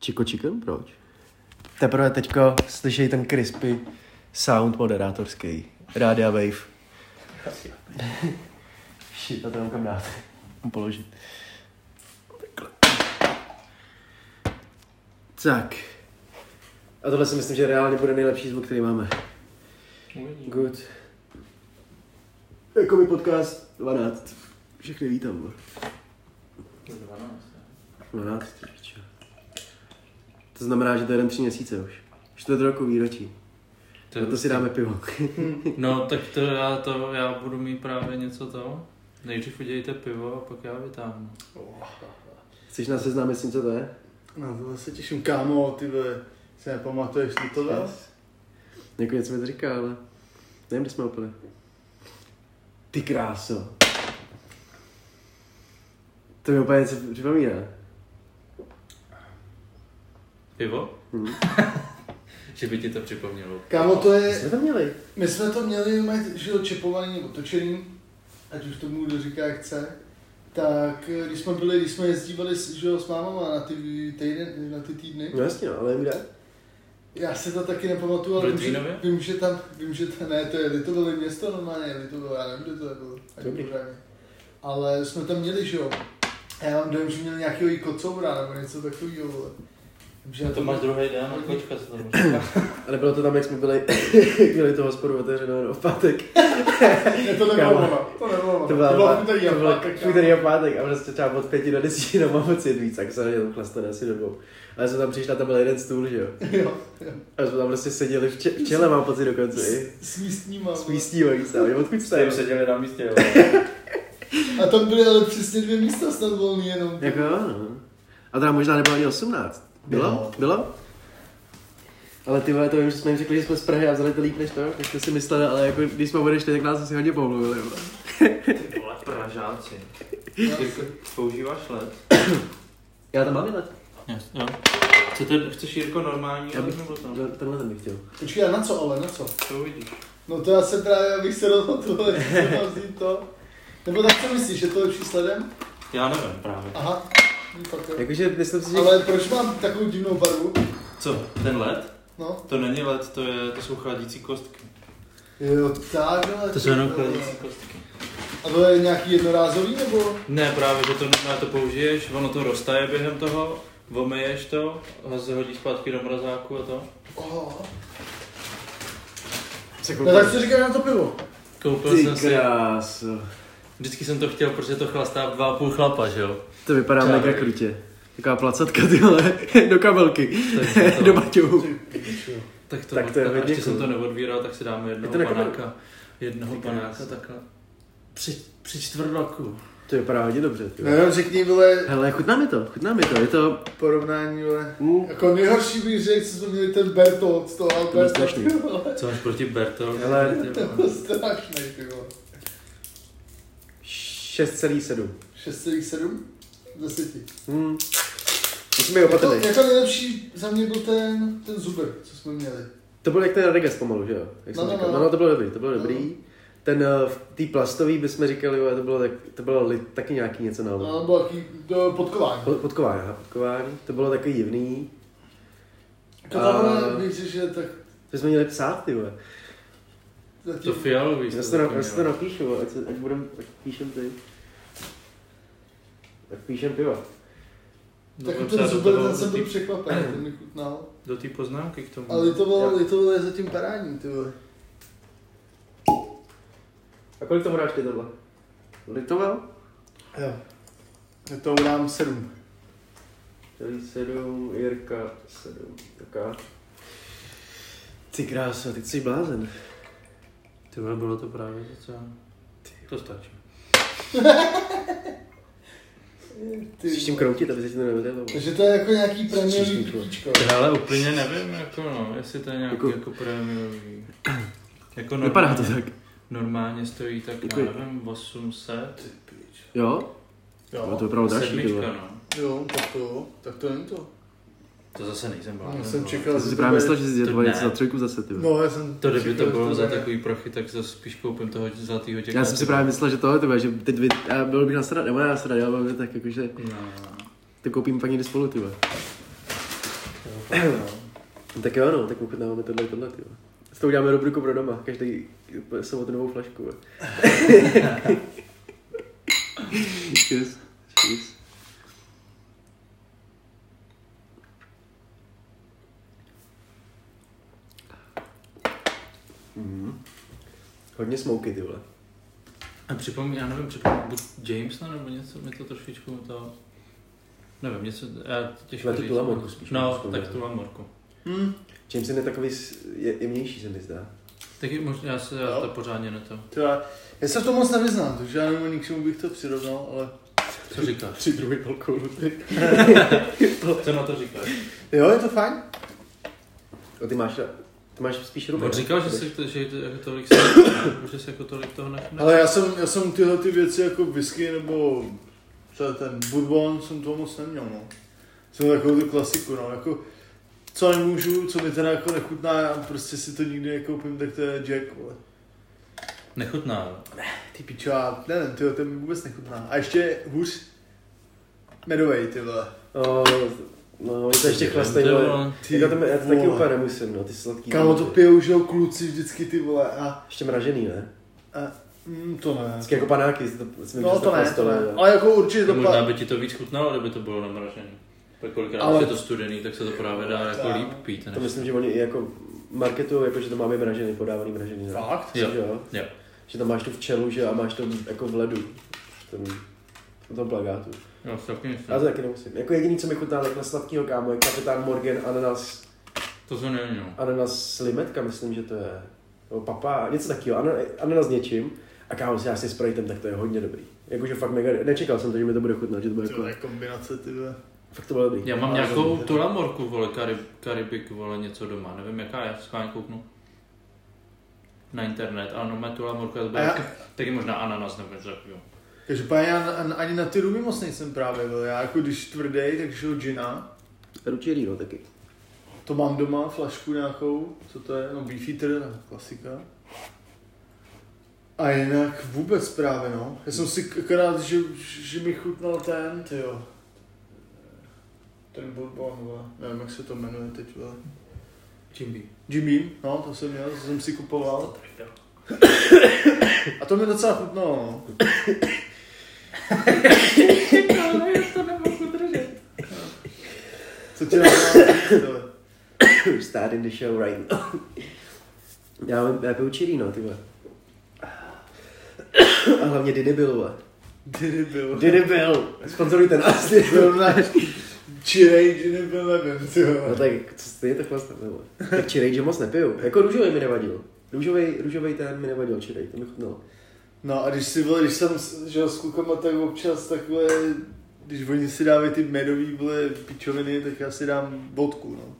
Chico Chicken, proč? Teprve teďko slyšej ten crispy sound moderátorský. Rádia Wave. Shit, a to kam dát. Položit. Tak. A tohle si myslím, že reálně bude nejlepší zvuk, který máme. Good. Jako mi podcast 12. Všechny vítám. bo. 12, ty pičo. To znamená, že to je jeden tři měsíce už. Čtvrt roku výročí. Na to si dáme pivo. No, tak to já, to já budu mít právě něco to. Nejdřív udělejte pivo a pak já vytáhnu. Chceš nás seznámit s tím, co to je? No to se těším, kámo, ty vole, si nepamatuješ, co to dal? Jako něco mi to říká, ale nevím, kde jsme opili. Ty kráso. To mi úplně něco připomíná. Pivo? Hm. Že by ti to připomnělo. Kámo, to je, Jsme to měli. my jsme to měli, mají, že čepovaný nebo točený, ať už tomu kdo říká, jak chce. Tak eh, když jsme byli, když jsme jezdívali s, že jo, s mámama na ty, týden, na ty týdny, No jasně, no, ale kde. já si to taky nepamatuju, ale vím, že, vím, že tam, vím, že to, ne, to je Litovové město normálně, Litovo, já nevím, kde to je bylo, ani Dobrý. pořádně. Ale jsme tam měli, že jo, a já mám dojem, že měli nějakého i kocoura nebo něco takového, vole. Že já to máš druhý den a kočka se tam. Ale bylo to tam, jak jsme byli, měli to hospodu otevřeno jenom v pátek. Ne, to nebylo ono, to nebylo ono. To bylo to úterý a bylo pátek, úterý a pátek a prostě třeba od pěti do desíti nemám moc jít víc, tak se na tam chlastane asi do dvou. Ale jsme tam přišli a tam byl jeden stůl, že jo. Jo, jo. A jsme tam prostě seděli v, če- v čele, mám pocit dokonce i. S místníma. S vole. místníma víc, ale odkud jste? seděli na místě, jo. A tam byly ale přesně dvě místa snad volný jenom. Jako jo, no. A teda možná nebylo ani 18. Bylo? Bylo. Ale ty vole, to vím, že jsme jim řekli, že jsme z Prahy a vzali to líp než to, tak jste si mysleli, ale jako když jsme odešli, tak nás asi hodně pomluvili. vole. Ty vole, pražáci. Jirko, používáš led? Já tam mám i let. Yes, jo. Chcete, chceš Jirko normální Já bych, led nebo tam? no, tenhle ten bych chtěl. Počkej, a na co ale, na co? To uvidíš. No to já jsem právě, abych se rozhodl, jestli to. Nebo tak co myslíš, že to je lepší sledem? Já nevím právě. Aha. Jakože myslím si, že... Ale proč mám takovou divnou barvu? Co, ten led? No. To není led, to, je, to jsou chladící kostky. Jo, takhle. To jsou jenom chladící kostky. A to je nějaký jednorázový nebo? Ne, právě, že to na to použiješ, ono to roztaje během toho, omeješ to, ho hodíš zpátky do mrazáku a to. Oho. No tak co říkáš na to pivo? Koupil Ty jsem si, kráso. Vždycky jsem to chtěl, protože to chlastá dva a půl chlapa, že jo. To vypadá Čau. mega krutě. Taková placatka, ty vole, do kabelky, Tak to- do baťohu. Tak to, Tak to je hodně ještě jsem to neodvíral, tak si dáme jednoho Je to panáka. Jednoho Ty panáka takhle. Při, při čtvrt roku. To vypadá hodně dobře, ty No řekni, vole, Hele, chutná mi to, chutná mi to, je to... porovnání, vole. Mm. Jako nejhorší bych řekl, co jsme měli ten Bertolt z toho Alberta. vole. Co máš proti Bertol? Hele. To bylo strašný, ty vole. 6,7. 6,7 z 10. Hmm. Musíme být Jako, opatrný. jako nejlepší za mě byl ten, ten Zuber, co jsme měli. To byl jak ten Regas pomalu, že jo? Jak jsem No, no, no. no, no, to bylo dobrý, to bylo No. dobrý. Ten eh, v té plastový bychom říkali, jo, to bylo, tak, to bylo li, taky nějaký něco na No, bylo taký do podkování. Pod, podkování, aha, podkování. To bylo takový divný. To tohle bych že tak To jsme měli psát, ty vole. To fialový. Já si to, na- taky napíšu, ať, se, ať budem, ať píšem ty. Tak píšem piva. Tak No, ten třeba do Zuber, toho- ten jsem do byl té- překvapený, ten mi chutnal. Do té poznámky k tomu. Ale to bylo, Jo. to bylo zatím parádní, ty vole. A kolik tomu dáš ty tohle? Litoval? Jo. Já to dám 7. Celý sedm, Jirka sedm. Taká. Ty krása, ty jsi blázen. Ty vole, bylo to právě docela... To stačí. Ty, Jsi s tím kroutit, aby se ti to nevědělo. Takže to je jako nějaký prémiový pitíčko. Ale úplně nevím, jako no, jestli to je nějaký Jako- jako, jako prémiový. Jako Vypadá to normálně- tak. Normálně stojí tak, Jako- já nevím, 800. Ty pič. Jo? Jo, No, to je opravdu dražší, Sedmička, no. jo, tak to, tak to není to. To zase nejsem Já blázen. jsem no. čekal, Já jsem si právě myslel, že si To dvoje ne. něco za trojku zase, ty. No, já jsem To kdyby to bylo že za takový prochy, tak zase spíš koupím toho zlatýho děka. Já jsem si právě myslel, že tohle, ty, vole, že teď vy, já byl bych nasrat, nebo ne nasrat, já byl bych tak jakože No. to koupím pak někdy spolu, ty. vole. Tak jo, no, tak ochutnáváme tohle, tohle, ty. S tou uděláme rubriku pro doma, každý sobotu novou flašku. Cheers. Cheers. Mhm. Hodně smoky, ty vole. A připomín, já nevím, připomín, buď James nebo něco, mi to trošičku to... Nevím, něco, já těžko Ale tu říct. tulamorku spíš No, tak vzpomínat. tu lamorku. Hm, Jameson je takový je, jemnější, se mi zdá. Taky možná, já se já to pořádně ne to. třeba, já se v tom moc nevyznám, takže já nevím, k čemu bych to přirovnal, ale Co říkáš? Tři druhy alkoholu. Co na to říkáš? jo, je to fajn. A ty máš, ty máš spíš ruby. On ne? říkal, že si to, že to, jako tolik se, že si jako tolik toho ne, ne. Ale já jsem, já jsem tyhle ty věci jako whisky nebo co je ten bourbon jsem toho moc neměl, no. Jsem takovou tu klasiku, no, jako co nemůžu, co mi teda jako nechutná, já prostě si to nikdy nekoupím, tak to je Jack, vole. Nechutná, jo. Ty pičo, já nevím, tyjo, ten mi vůbec nechutná. A ještě hůř medovej, ty vole. O, no, je to ještě chlastej, vole. ale Ty já to, já to taky úplně nemusím, no, ty sladký. Kámo, to pijou, že jo, kluci vždycky ty vole a, Ještě mražený, ne? a mm, to ne. Vždycky jako panáky, to, jsme No to ne, to ne. Ale jako určitě to Možná by ti to víc chutnalo, kdyby to bylo namražený. Pak kolikrát, Ale- je to studený, tak se to právě dá jako Tak. líp pít. To myslím, že oni i jako marketují, jako, že to máme mražený, podávaný mražený. Ne? Fakt? Jo. Že jo? Jo. Že tam máš tu včelu, že a máš to jako v ledu. V tom, v tom plagátu. Jo, taky myslím. Já to taky nemusím. Jako jediný, co mi chutná takhle sladkýho kámo, je kapitán Morgan ananas, To jsem neměl. ananas limetka, myslím, že to je. Nebo papa, něco takového, Ana- ananas s něčím. A kámo, si já si spritem, tak to je hodně dobrý. Jakože fakt mega, nečekal jsem to, že mi to bude chutnat, že to bude To jako, je kombinace, ty fakt to bylo dobrý. Já mám nějakou tu lamorku, vole, Karib, Karibik, vole, něco doma. Nevím, jaká je, schválně kouknu. Na internet, ale no, má tu lamorku, to bude já- taky, taky možná ananas nebo něco takového. Každopádně já an- ani na ty rumy moc nejsem právě, vole. Já jako když tvrdej, takže ho gina. Ručí rýno taky. To mám doma, flašku nějakou, co to je, no Beefeater, klasika. A jinak vůbec právě, no. Já jsem si akorát, že, že mi chutnal ten, ty jo. Ten bourbon, vole. Nevím, jak se to jmenuje teď, vole. Jimby. Jimmy, no, to jsem měl, to jsem si kupoval. A to mi docela chutnalo, no. To nemohu držet. Co tě napadá? Start in the show right now. já, mám- já piju čirino, ty vole. A hlavně Didi byl, vole. Kdy byl? Didi byl. Sponzorujte nás. Byl náš čirej, že nebyl, nevím, ty No vole. tak, co stejně takhle stane, vole. Tak čirej, že moc nepiju. Jako růžový mi nevadil. Růžový, růžový ten mi nevadil, čirej, to mi chutnalo. No a když si vole, když jsem že s klukama tak občas takhle, když oni si dávají ty medový vole pičoviny, tak já si dám vodku, no.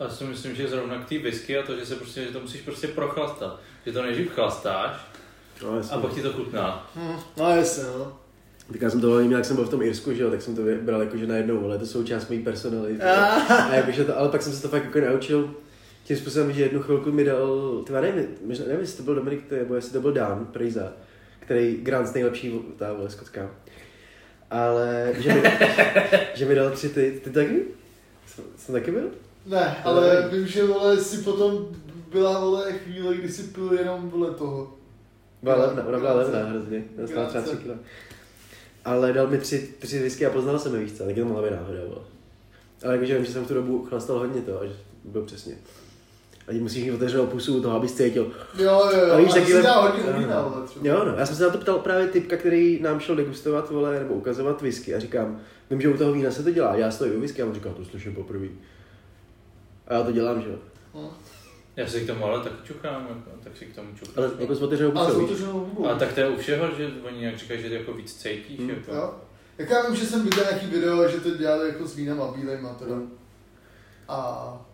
Já si myslím, že zrovna k té whisky a to, že se prostě, že to musíš prostě prochlastat. Že to nejdřív chlastáš No, a pak ti to chutná. Hm, no jasně, no. Tak já jsem to měl, jak jsem byl v tom Irsku, že jo, tak jsem to bral jako, že najednou, vole, to součást mojí personality. Ah. A jakože to, ale pak jsem se to fakt jako naučil tím způsobem, že jednu chvilku mi dal, ty nevím, možná, nevím, jestli to byl Dominik, nebo jestli to byl Dan Prejza, který Grant nejlepší, ta vole, skotská. Ale, že mi, že mi dal tři ty, ty taky? Jsem, jsem taky byl? Ne, ale vím, že vole si potom byla vole chvíle, kdy si pil jenom vole toho. Byla levná, ona byla levná hrozně, ona stála třeba tři kila. Ale dal mi tři, tři whisky a poznal jsem je víc, co, tak je to mohla být náhoda, vole. Ale jakože vím, že jsem v tu dobu chlastal hodně to, a že byl přesně. A ty musíš mít otevřenou pusu toho, abys cítil. Jo, jo, jo, A víš, a taky dá hodně. Jo, no, já jsem se na to ptal právě typka, který nám šel degustovat, vole, nebo ukazovat whisky a říkám, vím, že u toho vína se to dělá, já stojím u whisky a on říká, to slyším poprvé. A já to dělám, že jo. Hm. Já si k tomu ale taky čuchám, jako, tak si k tomu čuchám. Ale jako s otevřenou Ale pusou, hubou. A tak to je u všeho, že oni nějak říkají, že to jako víc cítíš. Hmm. Jako. Jo. Jak já vím, že jsem viděl nějaký video, že to dělali jako s vínama bílejma teda. A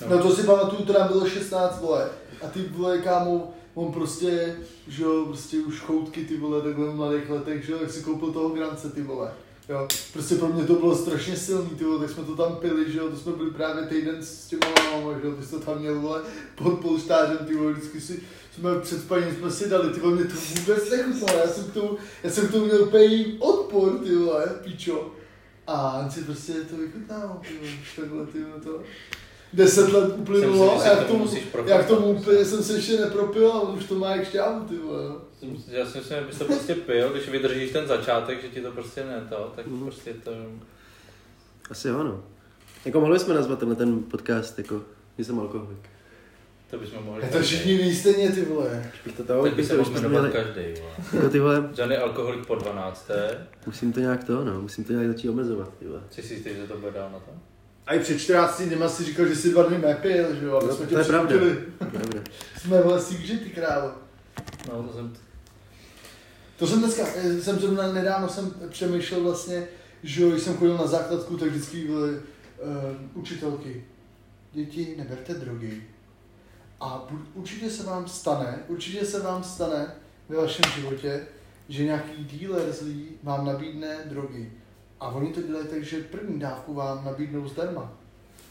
No. No to si pamatuju, nám bylo 16, vole. A ty vole, kámo, on prostě, že jo, prostě už choutky, ty vole, takhle v mladých letech, že jo, jak si koupil toho Grance, ty vole. Jo, prostě pro mě to bylo strašně silný, ty vole, tak jsme to tam pili, že jo, to jsme byli právě týden s těma mamama, že jo, ty jsi to tam měl, vole, pod polštářem, ty vole, vždycky si, jsme před spaním jsme si dali, ty vole, mě to vůbec nechutnalo, já jsem k tomu, já jsem k tomu měl úplně odpor, ty vole, pičo. A on si prostě to vychutnával, ty vole, takhle, ty vole, to. Deset let Jsem uplynulo, si, že já si k to tomu, já k tomu úplně jsem se ještě nepropil a už to má jak šťávu, ty vole. no. Já si myslím, že bys to prostě pil, když vydržíš ten začátek, že ti to prostě ne to, tak Mhm. prostě to... Asi jo, no. Jako mohli jsme nazvat tenhle ten podcast jako, že jsem alkoholik. To bychom mohli... Je to všichni ví stejně, ty vole. Bych to toho, Teď by bych se to mohl už jmenovat měli, každý, vole. jako ty vole, Johnny alkoholik po 12. musím to nějak to, no, musím to nějak začít omezovat, ty vole. Jsi si jistý, že to bude dál na to? A i před 14 dněma si říkal, že si dva dny nepil, že jo, aby No, jsme to tě je pravda. Jsme vole síkři, ty krávo. No, to jsem... To jsem dneska, eh, jsem zrovna nedávno jsem přemýšlel vlastně, že jo, když jsem chodil na základku, tak vždycky byly uh, učitelky. Děti, neberte drogy. A bu- určitě se vám stane, určitě se vám stane ve vašem životě, že nějaký dealer zlý vám nabídne drogy. A oni to dělají tak, že první dávku vám nabídnou zdarma.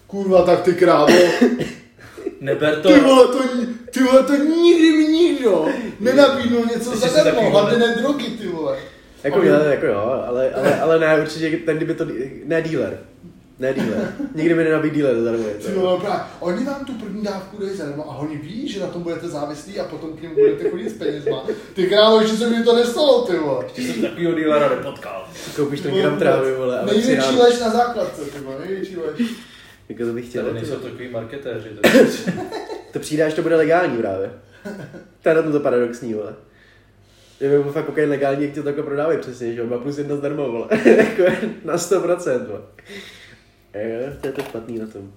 Kurva, tak ty krávo. Neber to! Ty vole, to, ty vole, to nikdy mi nikdo nenabídnul něco Ty jsi si zadarmo, hlavně ne drogy, ty vole. Jako, jo, jako jo, ale, ale, ale ne, určitě ten, kdyby to, ne dealer. Ne dealer. Nikdy mi nenabíjí dealer je vole, právě, oni vám tu první dávku dají zadarmo a oni ví, že na tom budete závislí a potom k němu budete chodit s penězma. Ty králo, ještě se mi to nestalo, ty vole. Ještě jsem takovýho dealera nepotkal. Koupíš ten gram trávy, vole, Největší lež na základce, ty vole, největší lež. Jako to bych chtěl. Tady ty nejsou takový marketéři. To To přijde, až to bude legální právě. To je na tom to paradoxní, vole. Kdyby byl fakt kokain legální, jak ti to takhle prodávají přesně, že jo, 2 plus 1 zdarma, vole. jako na 100%, vole. Jo, to je to špatný na tom.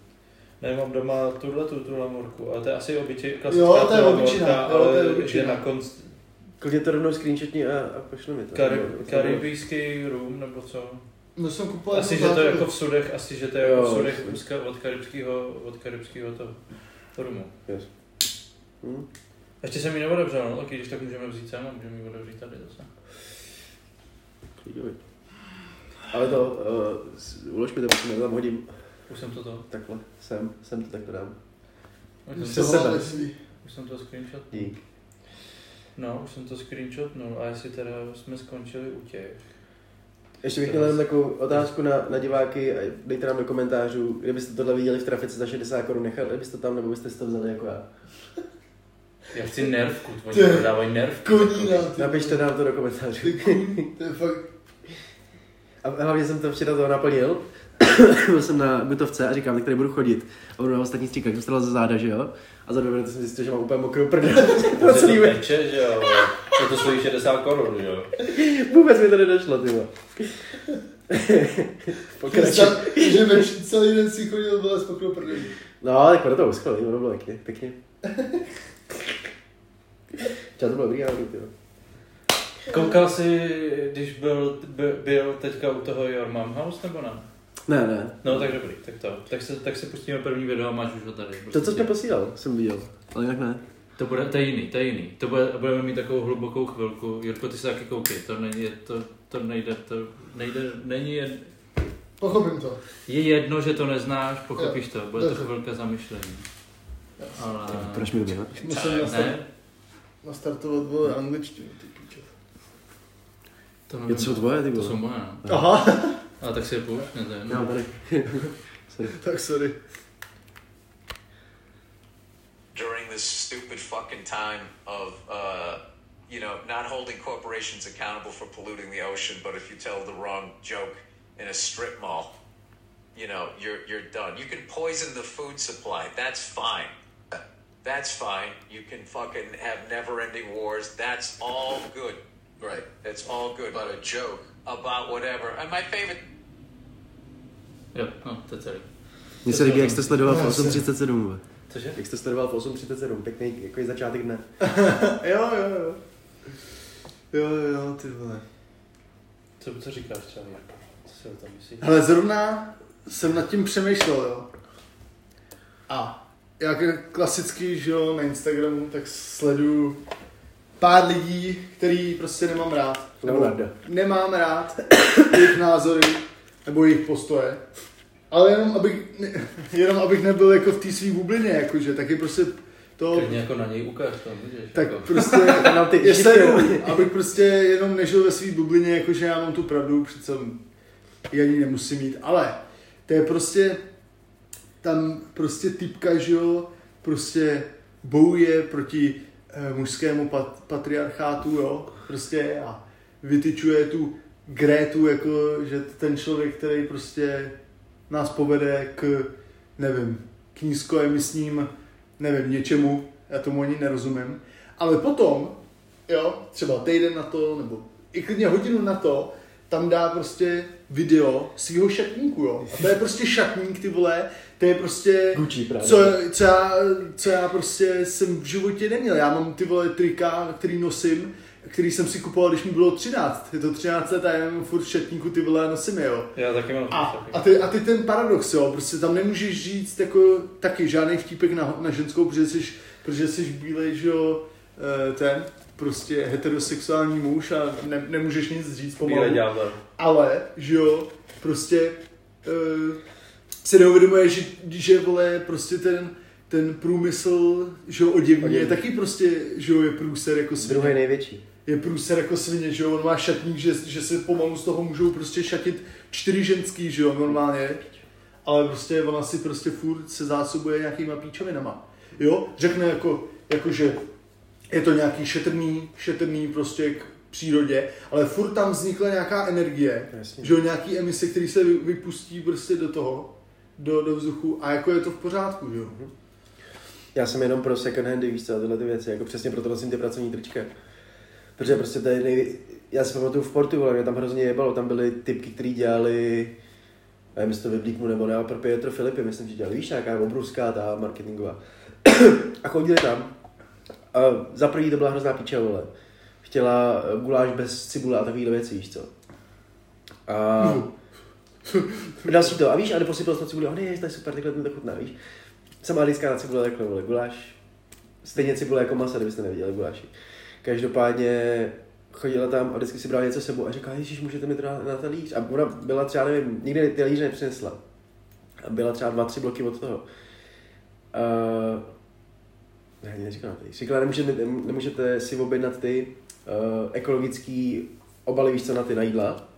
Ne, mám doma tuhle tu, tu lamorku, ale to je asi obyčej, klasická Jo, to je lamorka, obyčejná, jo, to je ale obyčejná. je na konc Klidně to rovnou screenshotni a, a pošli mi to. Karib, Nebo- karibijský rum, nebo co? No jsem kupoval Asi, jako že to je jako v sudech, asi, že to je jako Jo. v sudech úzka od karibského, od karibského toho rumu. Yes. Hm? Ještě jsem ji neodevřel, no když tak můžeme vzít sem a můžeme ji otevřít tady zase. Klidně. Ale to, uh, s- ulož mi to, já tam hodím Už jsem to to, takhle, sem, sem to takto dám. už jsem se to, sebe. už jsem to screenshot. Dík. No, už jsem to screenshotnul a jestli teda jsme skončili u těch. Ještě bych měl jenom takovou otázku na, na diváky, a dejte nám do komentářů, kdybyste tohle viděli v trafice za 60 korun, nechali byste tam, nebo byste si to vzali jako já. Já chci nervku, oni Ty. prodávají nervku. Konína, ty Napište nám to do komentářů. Ty to je fakt... A hlavně jsem to včera toho naplnil. Byl jsem na Gutovce a říkám, tak tady budu chodit. A budu na ostatní stříkách, jsem stala za záda, že jo? A za dvě minuty jsem zjistil, že mám úplně mokrou prdel. To se to teče, že jo, to, to stojí 60 korun, že jo. Vůbec mi to nedošlo, ty. Pokračuj. Že ve celý den si chodil vole s pokrou prdeli. No, tak ono to uschlo, ono bylo pěkně. pěkně. Třeba to bylo dobrý, ale ty jo. Koukal jsi, když byl, byl, byl teďka u toho Your Mom House, nebo ne? Ne, ne. No tak dobrý, tak to. Tak se, tak se pustíme první video a máš už ho tady. To, co jsi mi posílal, jsem viděl. Ale jinak ne. To bude, to je jiný, to je jiný. To bude, budeme mít takovou hlubokou chvilku. Jirko, ty se taky koukej, to není, to, to nejde, to nejde, není jed, Pochopím to. je jedno, že to neznáš, pochopíš to, bude to chvilka zamyšlení. Ale... Proč mi uběhat? Musím nastartovat vole angličtinu, ty to Je nevím. to jsou tvoje, ty To vole. jsou moje, no. Aha, Ale tak si je poušť, ne, to je Já mám tady. Sorry. tak sorry. during this stupid fucking time of, uh, you know, not holding corporations accountable for polluting the ocean, but if you tell the wrong joke in a strip mall, you know, you're you're done. You can poison the food supply. That's fine. That's fine. You can fucking have never-ending wars. That's all good. Right. It's all good. But a joke about whatever. And my favorite Jo, no, to je celý. Mně se líbí, jak jste sledoval v Já se- 8.37. vole. Cože? Jak jste sledoval v 8.37, pěkný jako je začátek dne. Jo, jo, jo. Jo, jo, ty vole. Co, co říkáš třeba, Jirko? Co si o tom myslíš? Hele, zrovna jsem nad tím přemýšlel, jo. A jak je klasický, že jo, na Instagramu, tak sleduju pár lidí, který prostě nemám rád. Leonardo. Nemám rád jejich názory nebo jejich postoje. Ale jenom abych, ne, jenom abych nebyl jako v té svý bublině, jakože, taky prostě to, Klidně jako na něj ukáž to, vidíš? tak jako. prostě, Nám ty jestli, abych prostě jenom nežil ve svý bublině, jakože já mám tu pravdu, přece ji ani nemusím mít, ale to je prostě, tam prostě typka, že jo, prostě bojuje proti mužskému pat, patriarchátu, jo, prostě a vytyčuje tu Grétu, jako, že ten člověk, který prostě nás povede k, nevím, k nízkoemisním, nevím, něčemu, já tomu ani nerozumím, ale potom, jo, třeba týden na to, nebo i klidně hodinu na to, tam dá prostě video svého šatníku, jo. A to je prostě šatník, ty vole, to je prostě... Gucci právě. Co, co, já, co já prostě jsem v životě neměl. Já mám ty vole trika, který nosím, který jsem si kupoval, když mi bylo 13. Je to 13 let a já mám furt v šatníku ty vole a nosím jo. Já taky mám A, a, ty, a ty ten paradox, jo, prostě tam nemůžeš říct jako taky žádný vtípek na, na ženskou, protože jsi, protože jsi bílej, že jo, eh, ten, prostě heterosexuální muž a ne, nemůžeš nic říct pomalu. Ale, že jo, prostě uh, si neuvědomuje, že, že vole, prostě ten, ten průmysl, že jo, oděvní je taky prostě, že jo, je průser jako svině. Druhý největší. Je průser jako svině, že jo, on má šatník, že, že se pomalu z toho můžou prostě šatit čtyři ženský, že jo, normálně. Ale prostě ona si prostě furt se zásobuje nějakýma píčovinama. Jo, řekne jako, jako že je to nějaký šetrný, šetrný prostě k přírodě, ale furt tam vznikla nějaká energie, Jasně. že jo, nějaký emise, které se vy- vypustí prostě do toho, do, do vzduchu a jako je to v pořádku, jo. Já jsem jenom pro second handy, víš co, tyhle ty věci, jako přesně proto nosím ty pracovní trička. Protože prostě to je nej... Já si pamatuju v Portu, ale mě tam hrozně jebalo, tam byly typky, který dělali, nevím, jestli to vyblíknu nebo ne, ale pro Pietro Filipy, myslím, že dělali, víš, nějaká obrovská ta marketingová. a chodili tam. A za první to byla hrozná píče, vole. Chtěla guláš bez cibule a takovýhle věci, víš co. A další to, a víš, a neposypal jsem cibuli, oh ne, to je super, takhle to chutná, víš. Sama lidská na cibule takhle, vole, guláš. Stejně cibule jako masa, kdybyste neviděli guláši. Každopádně chodila tam a vždycky si brala něco sebou a říkala, ježiš, můžete mi to dát na talíř. A ona byla třeba, nevím, nikdy ty talíře nepřinesla. A byla třeba dva, tři bloky od toho. Uh, ne, neříkala talíř. Říkala, nemůžete, nemůžete si objednat ty uh, ekologický obaly, víš co, na ty na jídla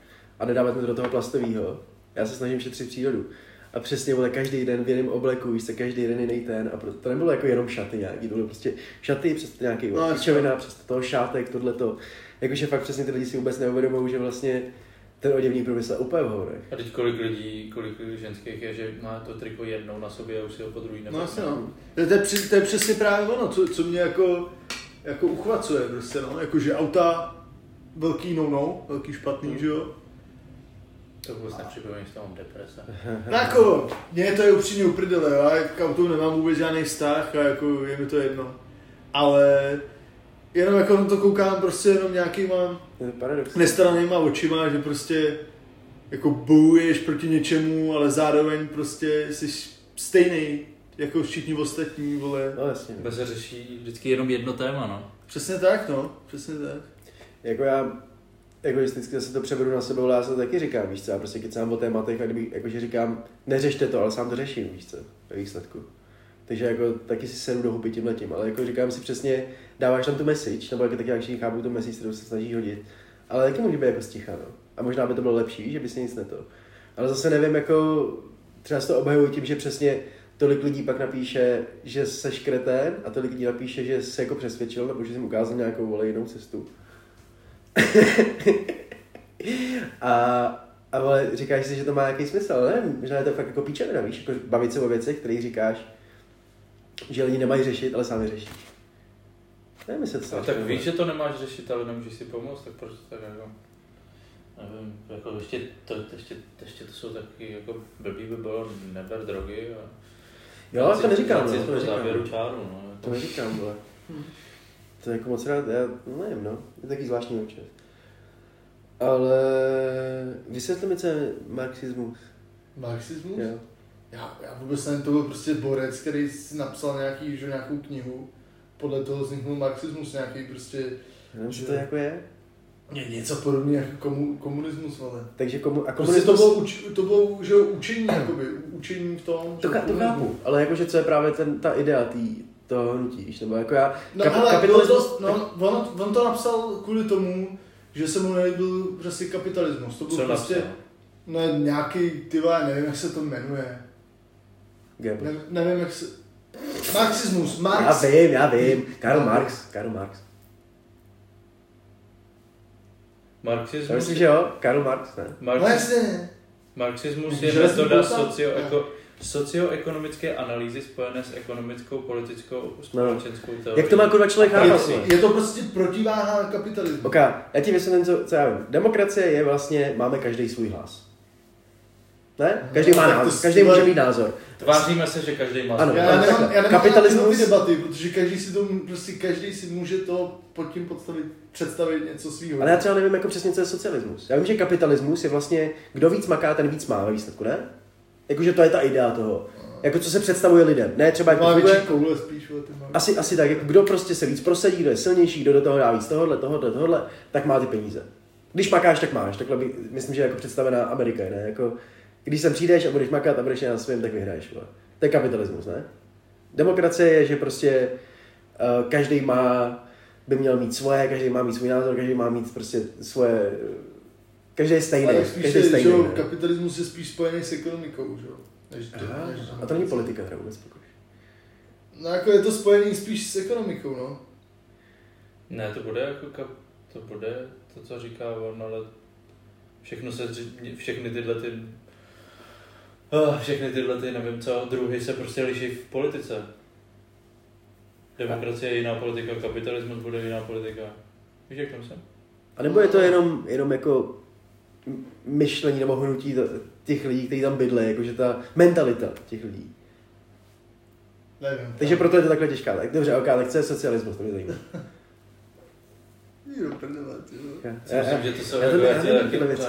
a nedávat mi to do toho plastového. Já se snažím šetřit přírodu. A přesně, vole, každý den v jiném obleku, víš co, každý den jiný ten. A pro- to nebylo jako jenom šaty nějaký, to bylo prostě šaty, přes nějaký No, no, pičovina, přes to toho šátek, tohleto. Jakože fakt přesně ty lidi si vůbec neuvědomují, že vlastně ten oděvní průmysl je úplně v horech. A teď kolik lidí, kolik lidí ženských je, že má to triko jednou na sobě a už si ho po druhý No jasně no. To je, to, je, přes- to je přesně právě ono, co, co mě jako, jako uchvacuje prostě no, jakože auta velký no no, velký špatný, že jo. To vůbec nepřipomínáš, že mám deprese. No jako, mě to je upřímně uprdele, já k autu nemám vůbec žádný vztah a jako je mi to jedno. Ale jenom jako na to koukám prostě jenom nějakýma To paradox. nestaranýma očima, že prostě jako bojuješ proti něčemu, ale zároveň prostě jsi stejný jako všichni ostatní, vole. No jasně. Se řeší vždycky jenom jedno téma, no. Přesně tak, no, přesně tak. Jako já egoisticky zase to přeberu na sebe, ale já se to taky říkám, víš co, já prostě kecám o tématech a kdyby, jakože říkám, neřešte to, ale sám to řeším, víš co, ve výsledku. Takže jako taky si sedu do huby tím letím, ale jako říkám si přesně, dáváš tam tu message, nebo jako taky jak chápu tu message, kterou se snažíš hodit, ale taky může být jako sticha, no. A možná by to bylo lepší, že by si nic neto. Ale zase nevím, jako třeba si to obhajuji tím, že přesně tolik lidí pak napíše, že seš kretén a tolik lidí napíše, že se jako přesvědčil, nebo že jsi mu ukázal nějakou vole jinou cestu. A, a ale říkáš si, že to má nějaký smysl, ale nevím, možná je to fakt jako píčovina, víš, jako bavit se o věcech, které říkáš, že lidi nemají řešit, ale sami řešíš. Nevím, jestli to A tak víš, že to nemáš řešit, ale nemůžeš si pomoct, tak proč to tak jako... Nevím, jako ještě to, ještě, ještě to jsou taky jako blbý by bylo neber drogy a... Jo, to neříkám, no, to neříkám. závěru čáru, no. To neříkám, vole. To je jako moc rád, já no, nevím, no. Je taky zvláštní občas. Ale vysvětli mi, co je marxismus. Marxismus? Jo. Já, já vůbec nevím, to byl prostě borec, který si napsal nějaký, že, nějakou knihu. Podle toho vzniknul marxismus, nějaký prostě Nevím, co Že- to jako je. ně, něco podobného jako komu, komunismus, ale. Takže komu, a Prostě to komunismus... bylo, uč, to bylo že, učení, jakoby, učení v tom. To, to komunismus- chápu, ale jakože co je právě ten, ta idea tý, toho hnutí, víš, nebo jako já... No kap- ale bylo kapitalismus- to, no, on, on, to napsal kvůli tomu, že se mu nelíbil prostě kapitalismus. To byl Co prostě, napsal? No nějaký, ty vole, nevím, jak se to jmenuje. Ne, nevím, jak se... Marxismus, Já Marx. vím, já vím. Karl No. Marx, Karl Marx. Já Marxismus, myslím, že jo, Karl Marx, ne? No Marxismus, jasně. marxismus je metoda bolta? socioeko, socioekonomické analýzy spojené s ekonomickou, politickou, společenskou teorií. Jak to má kurva člověk Je chápat? to, vole? je to prostě protiváha kapitalismu. Ok, já ti vysvětlím, co, co já vím. Demokracie je vlastně, máme každý svůj hlas. Ne? Každý má No, to názor, každý může mít názor. Tváříme se, že každý má Ano. svůj. Já, já, nemám, já nemám Kapitalismus- Kapitalismus... ty debaty, protože každý si to, prostě každý si může to pod tím podstavit, představit něco svýho. Ale já třeba nevím jako přesně, co je socialismus. Já vím, že kapitalismus je vlastně, kdo víc maká, ten víc má ve výsledku, ne? Jakože to je ta idea toho. Jako co se představuje lidem. Ne třeba jak to Má funguje. větší koule spíš. Asi, asi tak, jako kdo prostě se víc prosadí, kdo je silnější, kdo do toho dá víc tohohle, tohohle, tohohle, tak má ty peníze. Když makáš, tak máš. Takhle by, myslím, že jako představená Amerika, ne? Jako, když sem přijdeš a budeš makat a budeš na svém, tak vyhraješ. Vole. To je kapitalismus, ne? Demokracie je, že prostě uh, každý má, by měl mít svoje, každý má mít svůj názor, každý má mít prostě svoje, každý je stejný, Ale spíš každý je že stejný. jo, ne? kapitalismus je spíš spojený s ekonomikou, že jo. Než, Aha, než, a to není politika teda vůbec. pokud. No jako je to spojený spíš s ekonomikou, no. Ne, to bude jako kap, to bude to, co říká on, ale všechno se, všechny tyhle ty, oh, všechny tyhle ty, nevím co, druhy se prostě liší v politice. Demokracie je jiná politika, kapitalismus bude jiná politika. Víš, jak to myslím? A nebo je to jenom, jenom jako myšlení nebo hnutí těch lidí, kteří tam bydlí, jakože ta mentalita těch lidí. Nevím. Takže proto je to takhle těžká. Tak dobře, ok, tak co je socialismus, to mě zajímá. Jo, prdele, ty jo. Já, Já, já, myslím, že to jsou já to jako já nevím tyhle věci.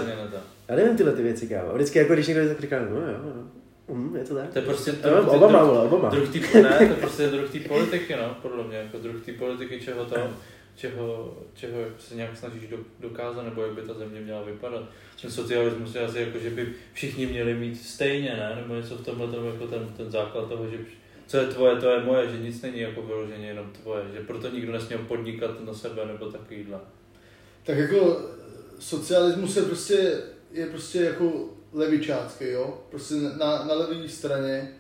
já nevím tyhle ty věci, kámo. Vždycky jako když někdo tak říká, no jo, no. Mm, je to tak. To je prostě Já vím, Obama, vole, Obama. druh tý, ne, to je prostě druh té politiky, no, podle mě, jako druh té politiky, čeho to, čeho, čeho se nějak snažíš do, dokázat, nebo jak by ta země měla vypadat. Ten socialismus je asi jako, že by všichni měli mít stejně, ne, nebo něco v tomhle tom, jako ten, ten základ toho, že co je tvoje, to je moje, že nic není jako vyloženě jenom tvoje, že proto nikdo nesměl podnikat na sebe nebo takovýhle. Tak jako socialismus je prostě, je prostě jako levičácký, jo? Prostě na, na levé straně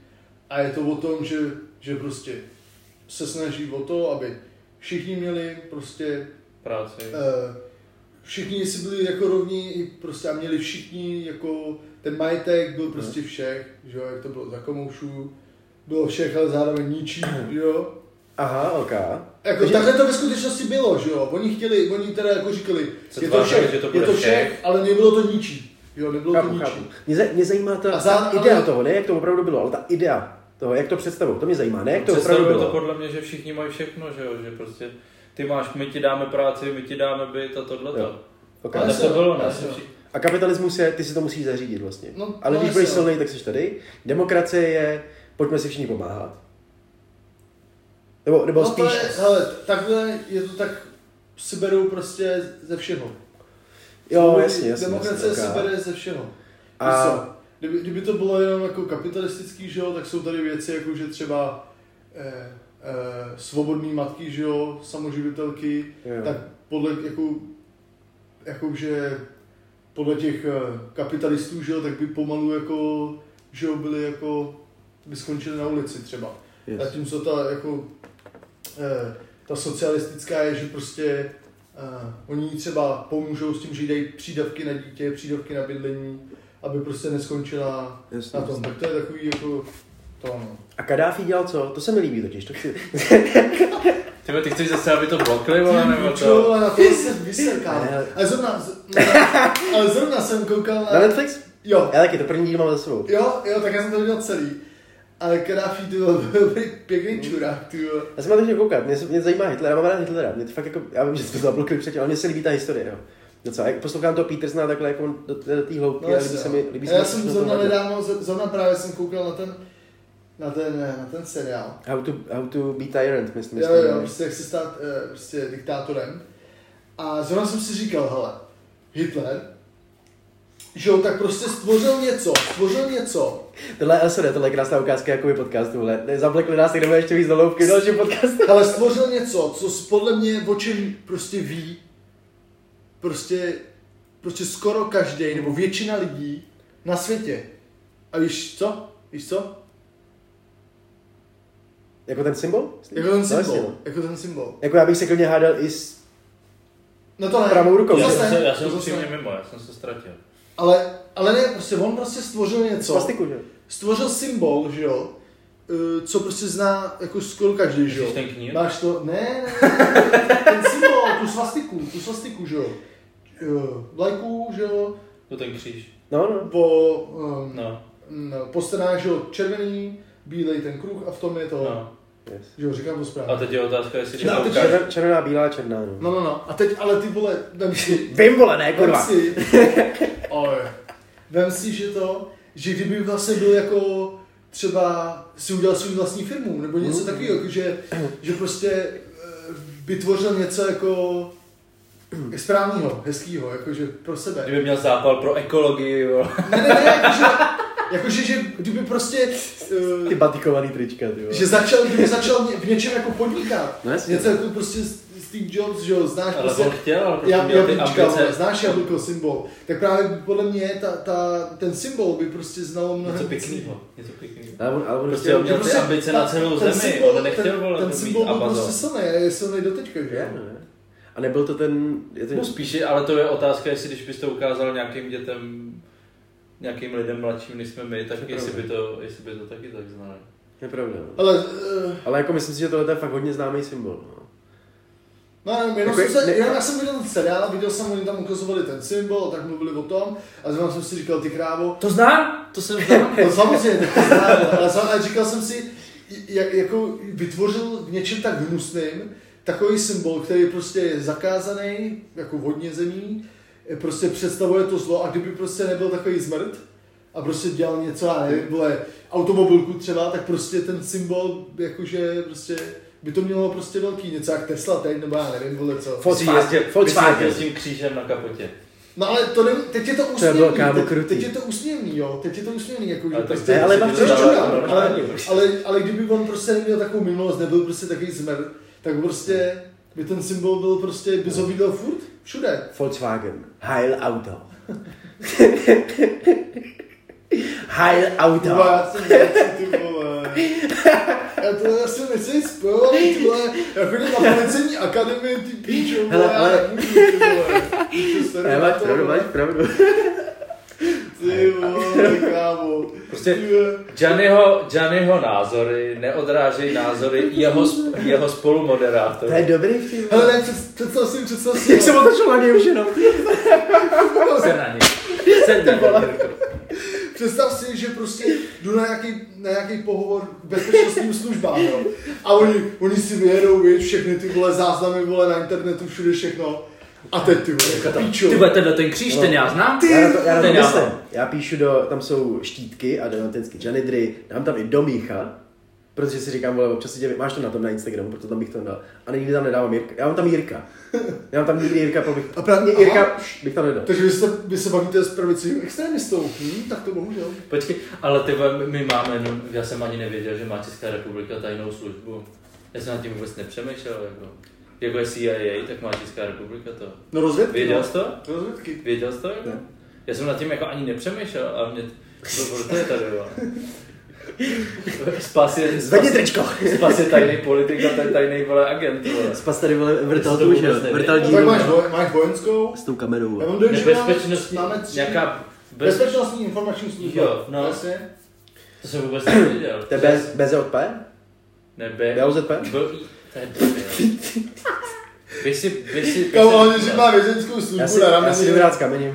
a je to o tom, že, že prostě se snaží o to, aby všichni měli prostě, Práci. uh, všichni si byli jako rovní i prostě a měli všichni jako, ten majetek byl prostě všech, že jo, jak to bylo za komoušů, bylo všech, ale zároveň ničí, jo. Aha, ok. Jako Takže- takhle to ve skutečnosti bylo, že jo? Oni chtěli, oni teda jako říkali, Se je to všech, že to je to všech, všech. ale nebylo to ničí. Jo, nebylo to Chápu, ničí. chápu. Mě, mě zajímá ta, A za- ta idea ale- toho, ne jak to opravdu bylo, ale ta idea toho, jak to představují, to mě zajímá, ne jak to opravdu bylo. to podle mě, že všichni mají všechno, že jo, že prostě ty máš, my ti dáme práci, my ti dáme byt a tohleto. Jo. Ok. Ale to bylo, ne? A kapitalismus je, ty si to musíš zařídit vlastně. No, Ale no, když budeš silný, tak jsi tady. Demokracie je, pojďme si všichni pomáhat. Nebo, nebo No spíš, to je, hele, takhle je to tak, si berou prostě ze všeho. jo, jasně, jasně. Demokracie jasně, si bere ze všeho. A, A... Kdyby, kdyby, to bylo jenom jako kapitalistický, že jo, tak jsou tady věci jako, že třeba eh, eh, svobodný matky, že jo, samoživitelky, jo. tak podle jako, jako že podle těch eh, kapitalistů, že jo, tak by pomalu jako, že jo, byli jako, by skončili na ulici třeba. Yes. Zatímco ta jako, eh, ta socialistická je, že prostě eh, oni třeba pomůžou s tím, že jí dají přídavky na dítě, přídavky na bydlení, aby prostě neskončila Jasně, na tom. jasně. Tak to je takový jako to no. A Kadáfi dělal co? To se mi líbí totiž. To chci... Ty, chceš zase, aby to blokli, vole, nebo Čo, to? ale na to se vysekám. Ne. Ale zrovna, z- ale zrovna jsem koukal Na na... Netflix? Jo, Já taky, to první díl mám za sebou. jo, jo, tak já jsem to viděl celý. Ale Kadáfi, ty vole, byl pěkný čurák, ty. Já jsem na to chtěl koukat, mě, se- mě zajímá Hitler, já mám rád Hitlera, mě to fakt jako, já vím, že jsme to zablokli předtím, ale mně se líbí ta historie, jo. Docela, jak poslouchám to Petersna takhle jako do, do, do té hloubky, No, a líbí se jo. mi, líbí se já jsem zrovna nedávno, zrovna právě jsem koukal na ten, na ten, na ten seriál. How to, how to be tyrant, myslím. Jo, jo, prostě jak se stát eh, prostě diktátorem. A zrovna jsem si říkal, hele, Hitler, že on tak prostě stvořil něco, stvořil něco. Tohle je LSD, tohle je krásná ukázka jakoby podcastu. Ne, Zablekli nás, jdeme ještě víc do hloubky v dalším podcastu. Ale stvořil něco, co podle mě o čem prostě ví, prostě, prostě skoro každý nebo většina lidí na světě. A víš co? Víš co? Jako ten symbol? Jako ten symbol. no. Jako ten symbol. Jako já bych se klidně hádal i s... No to ne. Pravou rukou. To Já jsem, já to jsem zase upřímně mimo, já jsem se ztratil. Ale, ale ne, prostě on prostě stvořil něco. plastiku, že? Stvořil symbol, že jo? eh, Co prostě zná jako skoro každý, že jo? Myslíš ten knír? Máš to, ne, ne, ne, ten symbol, tu svastiku, tu svastiku, že jo? Eh, Vlajku, že jo? To ten kříž. No, no. Po, um, No, no. po stranách, že jo, červený, bílej ten kruh a v tom je to, no. Yes. že jo, říkám to správně. A teď je otázka, jestli No, teď. Červená, červená, bílá, černá, no. No, no, no, a teď ale ty vole, vem si, Vím, vole, ne, vem kurva. si, oj, vem si, že to, že kdyby vlastně byl jako třeba si udělal svou vlastní firmu, nebo něco Mm. takového, jako že, že prostě eh, vytvořil něco jako správného, hezkého, jakože pro sebe. Kdyby měl zápal pro ekologii, jo. Ne, ne, ne, jakože, jakože že kdyby prostě, uh, Ty batikovaný trička, ty vole. že začal, kdyby začal v něčem jako podnikat. No jasně. Něco jako prostě Steve Jobs, že jo, znáš Ale prostě, on chtěl, ale prostě já, měl ty jablíčka, vole, ambice. znáš jablko symbol. Tak právě podle mě ta, ta, ten symbol by prostě znalo mnohem Něco víc. pěkného, něco pěkného. Ale on, ale on Prostě měl Že ty ambice na celou ten zemi, symbol- on nechtěl, ten, vole, ten symbol byl prostě silný, je silný do teďka, že Je, jo. A nebyl to ten, je to No spíše, ale to je otázka, jestli když byste ukázal nějakým dětem, nějakým lidem mladším, než jsme my, tak To je jestli by, to, jestli by to taky tak znali. je pravda. No. Ale, uh, Ale jako myslím si, že tohle je fakt hodně známý symbol. No. No, nevím, jenom Jako jsem se, ne- jenom já jsem viděl ten seriál, viděl jsem, oni tam ukazovali ten symbol, tak mluvili o tom, a zrovna jsem si říkal, ty krávo, To znám, to jsem znám. no samozřejmě, to znám, ale, ale říkal jsem si, jak, jako vytvořil v něčem tak hnusným, takový symbol, který prostě je zakázaný, jako v hodně zemí, prostě představuje to zlo a kdyby prostě nebyl takový zmrt a prostě dělal něco, já nevím, vole, automobilku třeba, tak prostě ten symbol, jakože prostě by to mělo prostě velký, něco jak Tesla teď, nebo já nevím, vole co. Volkswagen. S tím křížem na kapotě. No ale to nevím, teď je to úsměvný, kámo, teď, krutý. teď, je to úsměvný, jo, teď je to úsměvný, jako, že Ale prostě, Ne, ale to to ale, normálně. ale, ale kdyby on prostě neměl takovou minulost, nebyl prostě takový zmrt, tak prostě by ten symbol byl prostě, bys ho viděl furt, všude. Volkswagen. Heil Auto. Heil Auto. Kurva, já. Já to já si nechci spojovat, ty vole. Já chodím na policejní akademii, ty píčo, vole, Hele, já ale- nemůžu, ty vole. Ty se Ne, máš pravdu, máš pravdu. Ty vole, kámo. Prostě. Gianniho, Gianniho názory neodrážejí názory jeho, sp- jeho spolumoderátorů. To je dobrý film. Hele, ne, před- představ si, představ si. Jak jsem otočil na něj už jenom. Se na něj. Se na něj. Představ si, že prostě jdu na nějaký, na nějaký pohovor k bezpečnostním službám, jo. A oni, oni si vyjedou, víš, všechny ty vole záznamy, vole, na internetu, všude všechno. A teď ty vole, píčo. Ty vole, tenhle ten kříž, ten já znám. Já na to, já Ten já znám. Já píšu do, tam jsou štítky a vždycky janidry, dám tam i domícha, protože si říkám, vole, občas si tě, máš to na tom na Instagramu, proto tam bych to dal. A nikdy tam nedávám Jirka. Já mám tam Jirka. Já mám tam nikdy Jirka, pro bych, A právě- Jirka aha. bych tam nedal. Takže vy se, vy se bavíte s pravicovým extremistou. Hm, tak to bohužel. Počkej, ale ty my máme, no, já jsem ani nevěděl, že má Česká republika tajnou službu. Já jsem nad tím vůbec nepřemýšlel, jako. Jako je CIA, tak má Česká republika to. No rozvědky. Věděl no. jsi to? Rozvědky. Věděl jsi to? Jako? Ne. Já jsem nad tím jako ani nepřemýšlel a mě to, to je tady, jo. Spas je, Zvedni spas, tričko. spas je tajný politik a ten tajný vole agent, vole. Spas tady vole vrtal tu, že. Vrtal No, tak díru. máš, voj, máš vojenskou. S tou kamerou. Já mám dojem, že máme, Nebezpečnostní, máme tři. nějaká bez, Bezpečnostní informační služba. Jo, no. Jasně. to jsem vůbec nevěděl. To je bez, BZP? Ne, B, BOZP? B, to je. By si, by si, by Kámo, si- že má vězenskou Já službu na já rameni. si jdu rád s kamením.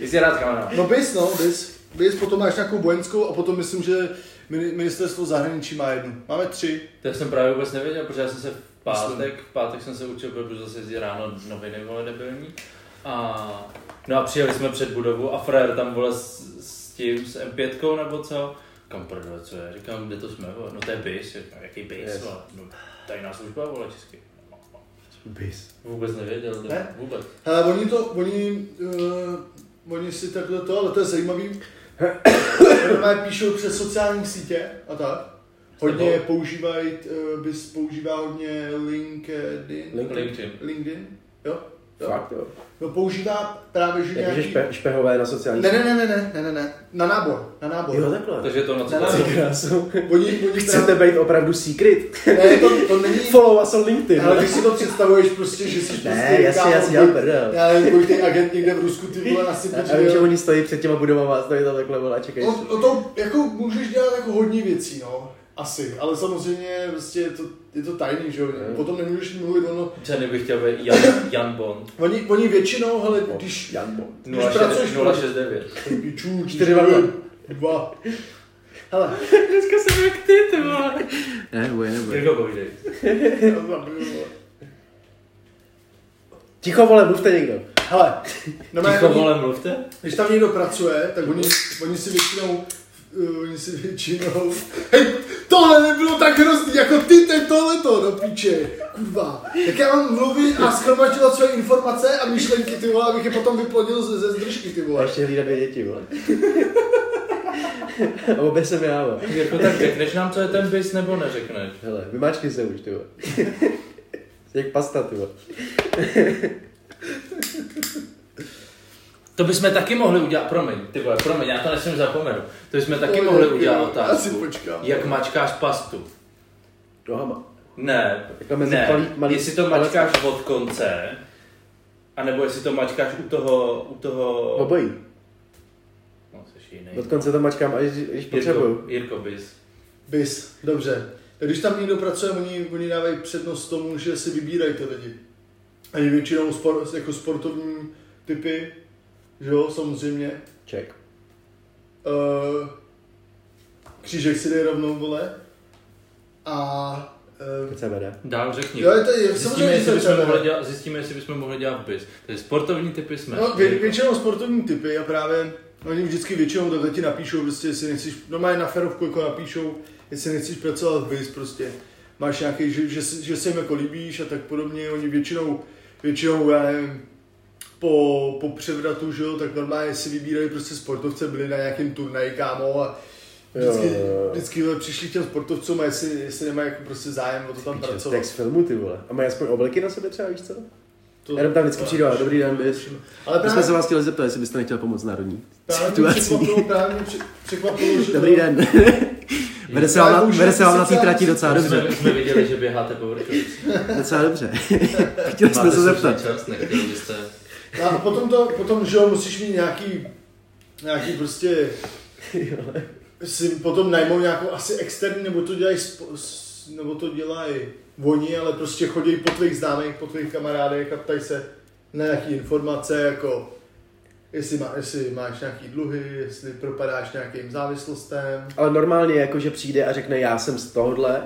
Ty jsi rád kamarád. No bys, no, bys. Bys, potom máš nějakou vojenskou a potom myslím, že mini- ministerstvo zahraničí má jednu. Máme tři. To jsem právě vůbec nevěděl, protože já jsem se v pátek, v pátek jsem se učil, protože zase jezdí ráno noviny, vole, debilní. A, no a přijeli jsme před budovu a frér tam, vole, s, s tím, s M5 nebo co? Kam prdele, co je? Říkám, kde to jsme, vole? No to je BIS, Říkám, jaký BIS, Yes. vole? No, tajná služba, vole, česky. Bis. Vůbec nevěděl, Ne? vůbec. Hele, oni to, oni, uh, oni si takhle to, ale to je zajímavý. Mají píšou přes sociální sítě a tak. Hodně používají, uh, bys používá hodně LinkedIn. Link- LinkedIn. LinkedIn, jo. Fakt, jo. No používá právě že nějaký... špe, špehové na sociální ne, ne, ne, ne, ne, ne, ne, na nábor, na nábor. Jo, takhle. Takže to na co krásu. Oni, oni Chcete být opravdu secret? Ne, to, to není... Follow us on LinkedIn. Ale když si to představuješ prostě, že jsi ne, prostě... Ne, jasně, jasně, já prdel. Já nevím, ten agent někde v Rusku, ty vole, asi Já vím, že oni stojí před těma budovama, stojí tam takhle, vole, čekají. No, no to jako můžeš dělat jako hodně věcí, no. Asi, ale samozřejmě prostě je to, je to tajný, že jo. Jo. Potom nemůžeš mluvit, ono, Ceny bych chtěl být Jan, Jan Bond. oni, oni většinou, hele, když, Jan Bond. Když pracuješ- 069. pičů, Čtyři, dva, dva. dva. Hele, Dneska jsem jak ty, ty vole. Ne, nebo je. Jirko, povídej. Ticho vole, mluvte někdo. hele, no Ticho, vole, mluvte. Když tam někdo pracuje, tak oni, oni si většinou oni si většinou hej, tohle nebylo tak hrozný jako ty, teď tohleto, do píče, kurva. Tak já mám mluvit a schromažďovat své informace a myšlenky, ty vole, abych je potom vyplodil ze, ze zdržky, ty A vole. ještě hlídat dvě děti, vole. A obě jsem já, vole. Jirko, tak řekneš nám, co je ten bis, nebo neřekneš? Hele, vymáčkni se už, ty vole. Jak pasta, ty vole. To bychom taky mohli udělat, promiň, ty vole, promiň, já to nesmím zapomenout. To bychom taky To je- mohli udělat jo, asi otázku. počkám. Jak mačkáš pastu? Nohama. Ne, Takhle mezi ne, malý- malý- jestli to mačkáš od konce, anebo jestli to mačkáš u toho, u toho... Obojí. No, jsi jiný. Od konce to mačkám, až když potřebuju. Jirko, Jirko, bis. Bis, dobře. Tak když tam někdo pracuje, oni, oni dávají přednost tomu, že si vybírají ty lidi. A je většinou sport, jako sportovní typy, že jo, samozřejmě. Check. Uh, křížek si dej rovnou, vole. A... Uh, CBD. Dál řekni. jo, je to je, Zjistíme, jestli to bychom je mohli dělat, zjistíme, jestli bychom mohli dělat bis. Takže sportovní typy jsme. No, vě, většinou sportovní typy a právě oni vždycky většinou takhle ti napíšou, prostě, jestli nechceš, normálně na ferovku jako napíšou, jestli nechceš pracovat v BIS, prostě máš nějaký, že, že, že se jim jako líbíš a tak podobně, oni většinou, většinou, já nevím, po, po převratu, že jo, tak normálně si vybírají prostě sportovce, byli na nějakém turnaji, kámo, a vždycky, Jo, jo, jo. vždycky vole, přišli k těm sportovcům a jestli, jestli nemají jako prostě zájem o to tam pracovat. Text filmu, ty vole. A mají aspoň obleky na sebe třeba, víš co? To, Jenom tam vždycky přijdu, a dobrý den, BIS. Ale My jsme právě, se vás chtěli zeptat, jestli byste nechtěl pomoct národní právě situací. překvapilo, právě mě překvapilo, že Dobrý den. Vede se vám na, vede se vám na té trati docela sítě dobře. Jsme, jsme viděli, že běháte po vrchu. Docela dobře. Chtěli jsme Máte se zeptat. čas, nechtěli byste... No A potom to, potom, že jo, musíš mít nějaký, nějaký prostě, si potom najmou nějakou asi externí, nebo to dělají, nebo to dělají oni, ale prostě chodí po tvých známých, po tvých kamarádech a ptají se na nějaký informace, jako jestli, má, jestli máš nějaký dluhy, jestli propadáš nějakým závislostem. Ale normálně jako, že přijde a řekne, já jsem z tohohle,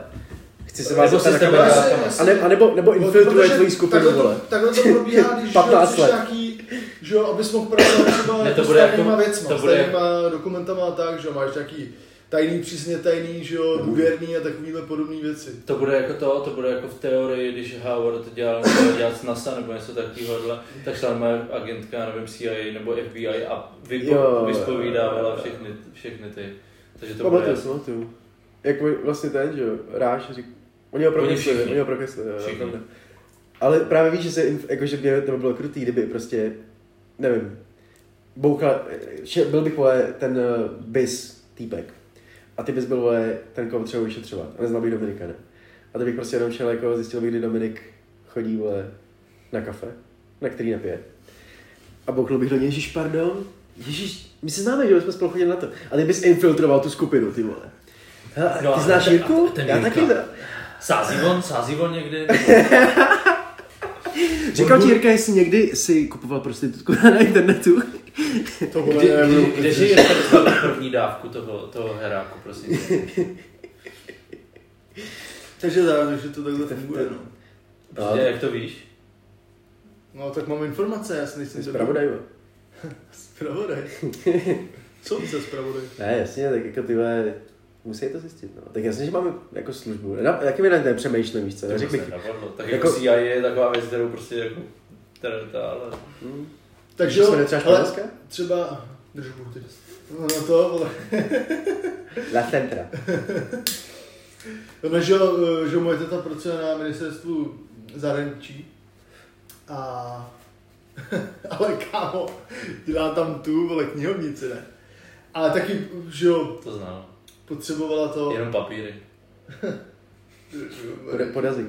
chci se vás Jako zeptat s dát. A, ne, a nebo, nebo infiltruje tvoji skupinu, takhle vole. to, takhle to probíhá, když 15 jsi let. nějaký, že jo, abys mohl pracovat třeba Ne, to jako s bude jako- tajnýma věcma, to s bude tajnýma dokumentama a tak, že jo, máš nějaký tajný, přísně tajný, že jo, důvěrný a takovýhle podobné věci. To bude jako to, to bude jako v teorii, když Howard dělal, dělal dělat z NASA nebo něco takového, tak šla moje agentka, nevím, CIA nebo FBI a vypo, vyspovídávala všechny, všechny ty. Takže to bude Pamatuju si, pamatuju. Jak vlastně ten, že jo, Ráš řík, oni ho prokreslili, všichni. oni ho prokreslili. Ale právě víš, že se, jako, že mě to by bylo krutý, kdyby prostě, nevím, bouchla, že byl bych, vole, ten uh, bis týpek. A ty bys byl, vole, ten, koho třeba vyšetřovat. A neznal bych Dominika, ne? A ty bych prostě jenom šel, jako zjistil bych, kdy Dominik chodí, vole, na kafe, na který napije. A bouchnul bych do něj, ježiš, pardon, ježiš, my se známe, že jsme spolu chodili na to. A ty bys infiltroval tu skupinu, ty vole. Hele, No, ty a znáš Jirku? Já taky. Sází on, sází on někdy? Říkal ti Jirka, jestli někdy si kupoval prostitutku na internetu. To vole, Kdy, nebudu- kdy, kdeže Jirka dostal první dávku toho, toho heráku, prosím. Takže dá, takže to takhle funguje, no. Prostě, jak to víš? No tak mám informace, já si nejsem Zpravodaj, jo. Spravodaj. Co se spravodaj? Ne, jasně, tak jako ty vole, musí to zjistit, no. Tak jasně, že máme jako službu. Na, taky mi na nepřemýšlím, víš co, To neřekl bych. napadlo. Tak Jako- jako CIA je taková věc, kterou prostě jako... Teda, teda, ale... Hm. Takže Že jo, ale třeba, držbu teď. No na to, vole. La Centra. No, že, jo, že moje teta pracuje na ministerstvu zahraničí a Ale kámo, dělá tam tu, vole, knihovnici, ne? Ale taky, že jo, To znám. Potřebovala to... Jenom papíry. Pod, pod jazyk.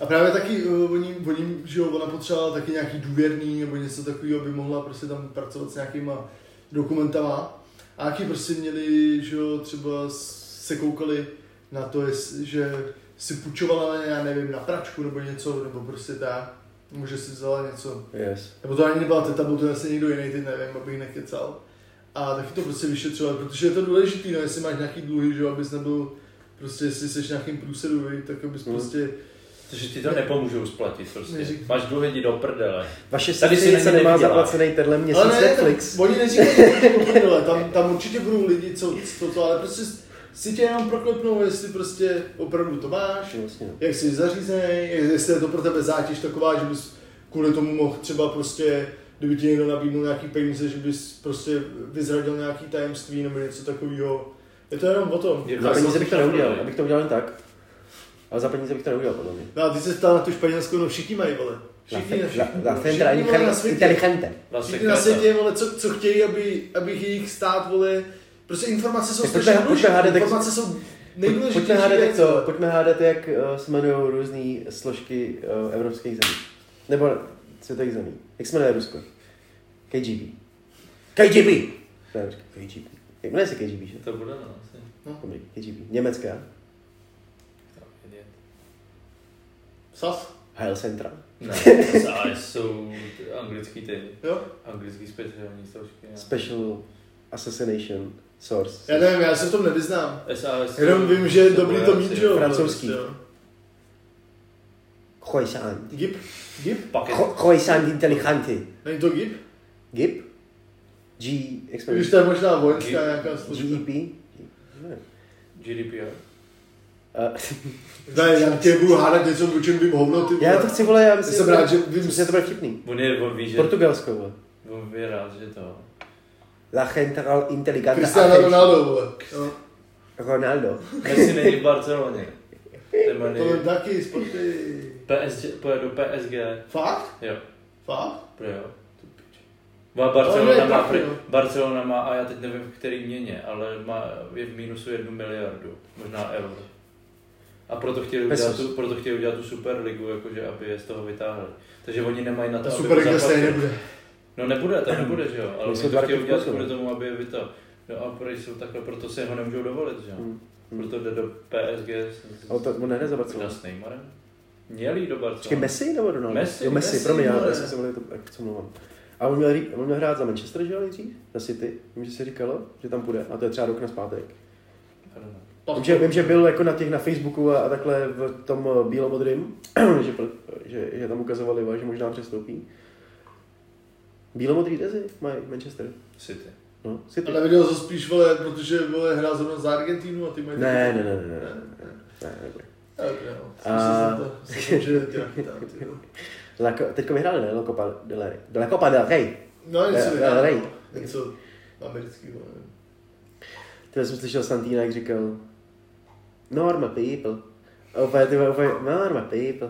A právě taky uh, oni, oni, že jo, ona potřebovala taky nějaký důvěrný nebo něco takového, aby mohla prostě tam pracovat s nějakýma dokumentama. A jaký prostě měli, že jo, třeba se koukali na to, jest, že si půjčovala na, já nevím, na pračku nebo něco, nebo prostě tak. Nebo že si vzala něco. Yes. Nebo to ani nebyla teta, byl to asi někdo jiný, teď nevím, abych nekecal. A taky to prostě vyšetřovat, protože je to důležitý, no, jestli máš nějaký dluhy, že jo, abys nebyl, prostě jestli jsi nějakým průsedu, tak abys Mm. prostě, Protože ti to nepomůžou splatit prostě. Neřík- Máš dluhy, jdi do prdele. Vaše Tady si nemá zaplacený tenhle měsíc ale ne, Netflix. tam, oni neříkají, že to prdele, tam, tam určitě budou lidi, co, co to, ale prostě si tě jenom proklepnou, jestli prostě opravdu to máš, Vlastně, jak jsi zařízený, jestli je to pro tebe zátěž taková, že bys kvůli tomu mohl třeba prostě, kdyby ti někdo nabídnul nějaký peníze, že bys prostě vyzradil nějaký tajemství nebo něco takového. Je to jenom o tom. Je- Za peníze jsem bych to neudělal, abych to udělal jen tak. Ale za peníze bych to neudělal, podle mě. No a ty se ptal na tu španělskou, no všichni mají, vole. Všichni, la, la všichni, centra na světě. inteligente. La Všichni na Secreta. světě, vole, co, co chtějí, aby, aby jejich stát, vole, prostě informace jsou strašně pojďme- pojďme důležité. hádat, jak- Informace jsou Pojďme nejdůležitější hádat, jak věc, to, vole. pojďme hádat, jak uh, se jmenují různé složky uh, evropských zemí. Nebo světových zemí. Jak se jmenuje Rusko? KGB. KGB! Ne, KGB. Jak jmenuje se KGB, že? To bude, no, asi. Dobrý, KGB. Německá. Sas? Heil Centra. Ne, ale jsou anglický ty, Jo? anglický speciální složky. no. Special Assassination Source. Já nevím, já se v tom nevyznám. SAS. Jenom vím, že je dobrý to mít, jo? Francouzský. prostě, jo. Khoisan. Gip? Gip? Pak je Kho- Khoisan Intelligente. Není to GIP? GIP? G... Když to je možná vojenská Gip. nějaká složka. GEP? Ne. GDPR. Uh, Ne, já tě budu hádat něco, o čem vím hovno, ty já to chci, vole, já myslím, jsem rád, že vím, že to bude vtipný. On je, on ví, že... Portugalsko, vole. On je rád, že to... La Central Intelligente Cristiano. Ronaldo, vole. Jo. Ronaldo. Messi není v Barceloně. To je taky sporty. PSG, pojede do PSG. Fakt? Jo, Fakt? pro jo. Má Barcelona, má. Barcelona má, a já teď nevím v který měně, ale má, je v mínusu jednu miliardu, možná euro. A proto chtěli, udělat tu, proto chtěli udělat tu Superligu, jakože aby je z toho vytáhli. Takže oni nemají na to, Ta aby Superliga stejně nebude. No nebude, to nebude, že jo, ale oni to chtěli udělat kvůli tomu, aby je vyto. No a proč jsou takhle, proto si ho nemůžou dovolit, že jo. Hmm. Proto jde do PSG s, Ale to, on nehraje za s, Barcelonu. s Neymarem. Měl jít do Počkej, Barcelony. Messi nebo Ronaldo? Messi, jo, Messi, Messi, promiň, já, já jsem se mluvil, to, jak co mluvám. A on měl, on měl hrát za Manchester, že jo, nejdřív? Na City? Vím, že se říkalo, že tam půjde. A to je třeba rok na zpátek. Vím, že, vím, že byl jako na těch na Facebooku a, a takhle v tom eh, bílomodrým, že, že, že, tam ukazovali, že možná přestoupí. Bílomodrý dezi mají Manchester. City. No, City. A neviděl to spíš, vole, protože, vole, hrál zrovna za Argentínu a ty mají... Ne, ne, ne, ne, ne, ne, ne, nebude. Tak, jo. A- Co- teďko vyhráli, ne? Copa del Rey. De la Copa del Rey. No, něco Eh, vyhrál. Ray. Něco amerického, nevím. Ty jsem slyšel Santína, jak říkal Norma people. A úplně, ty vole, úplně, Norma people.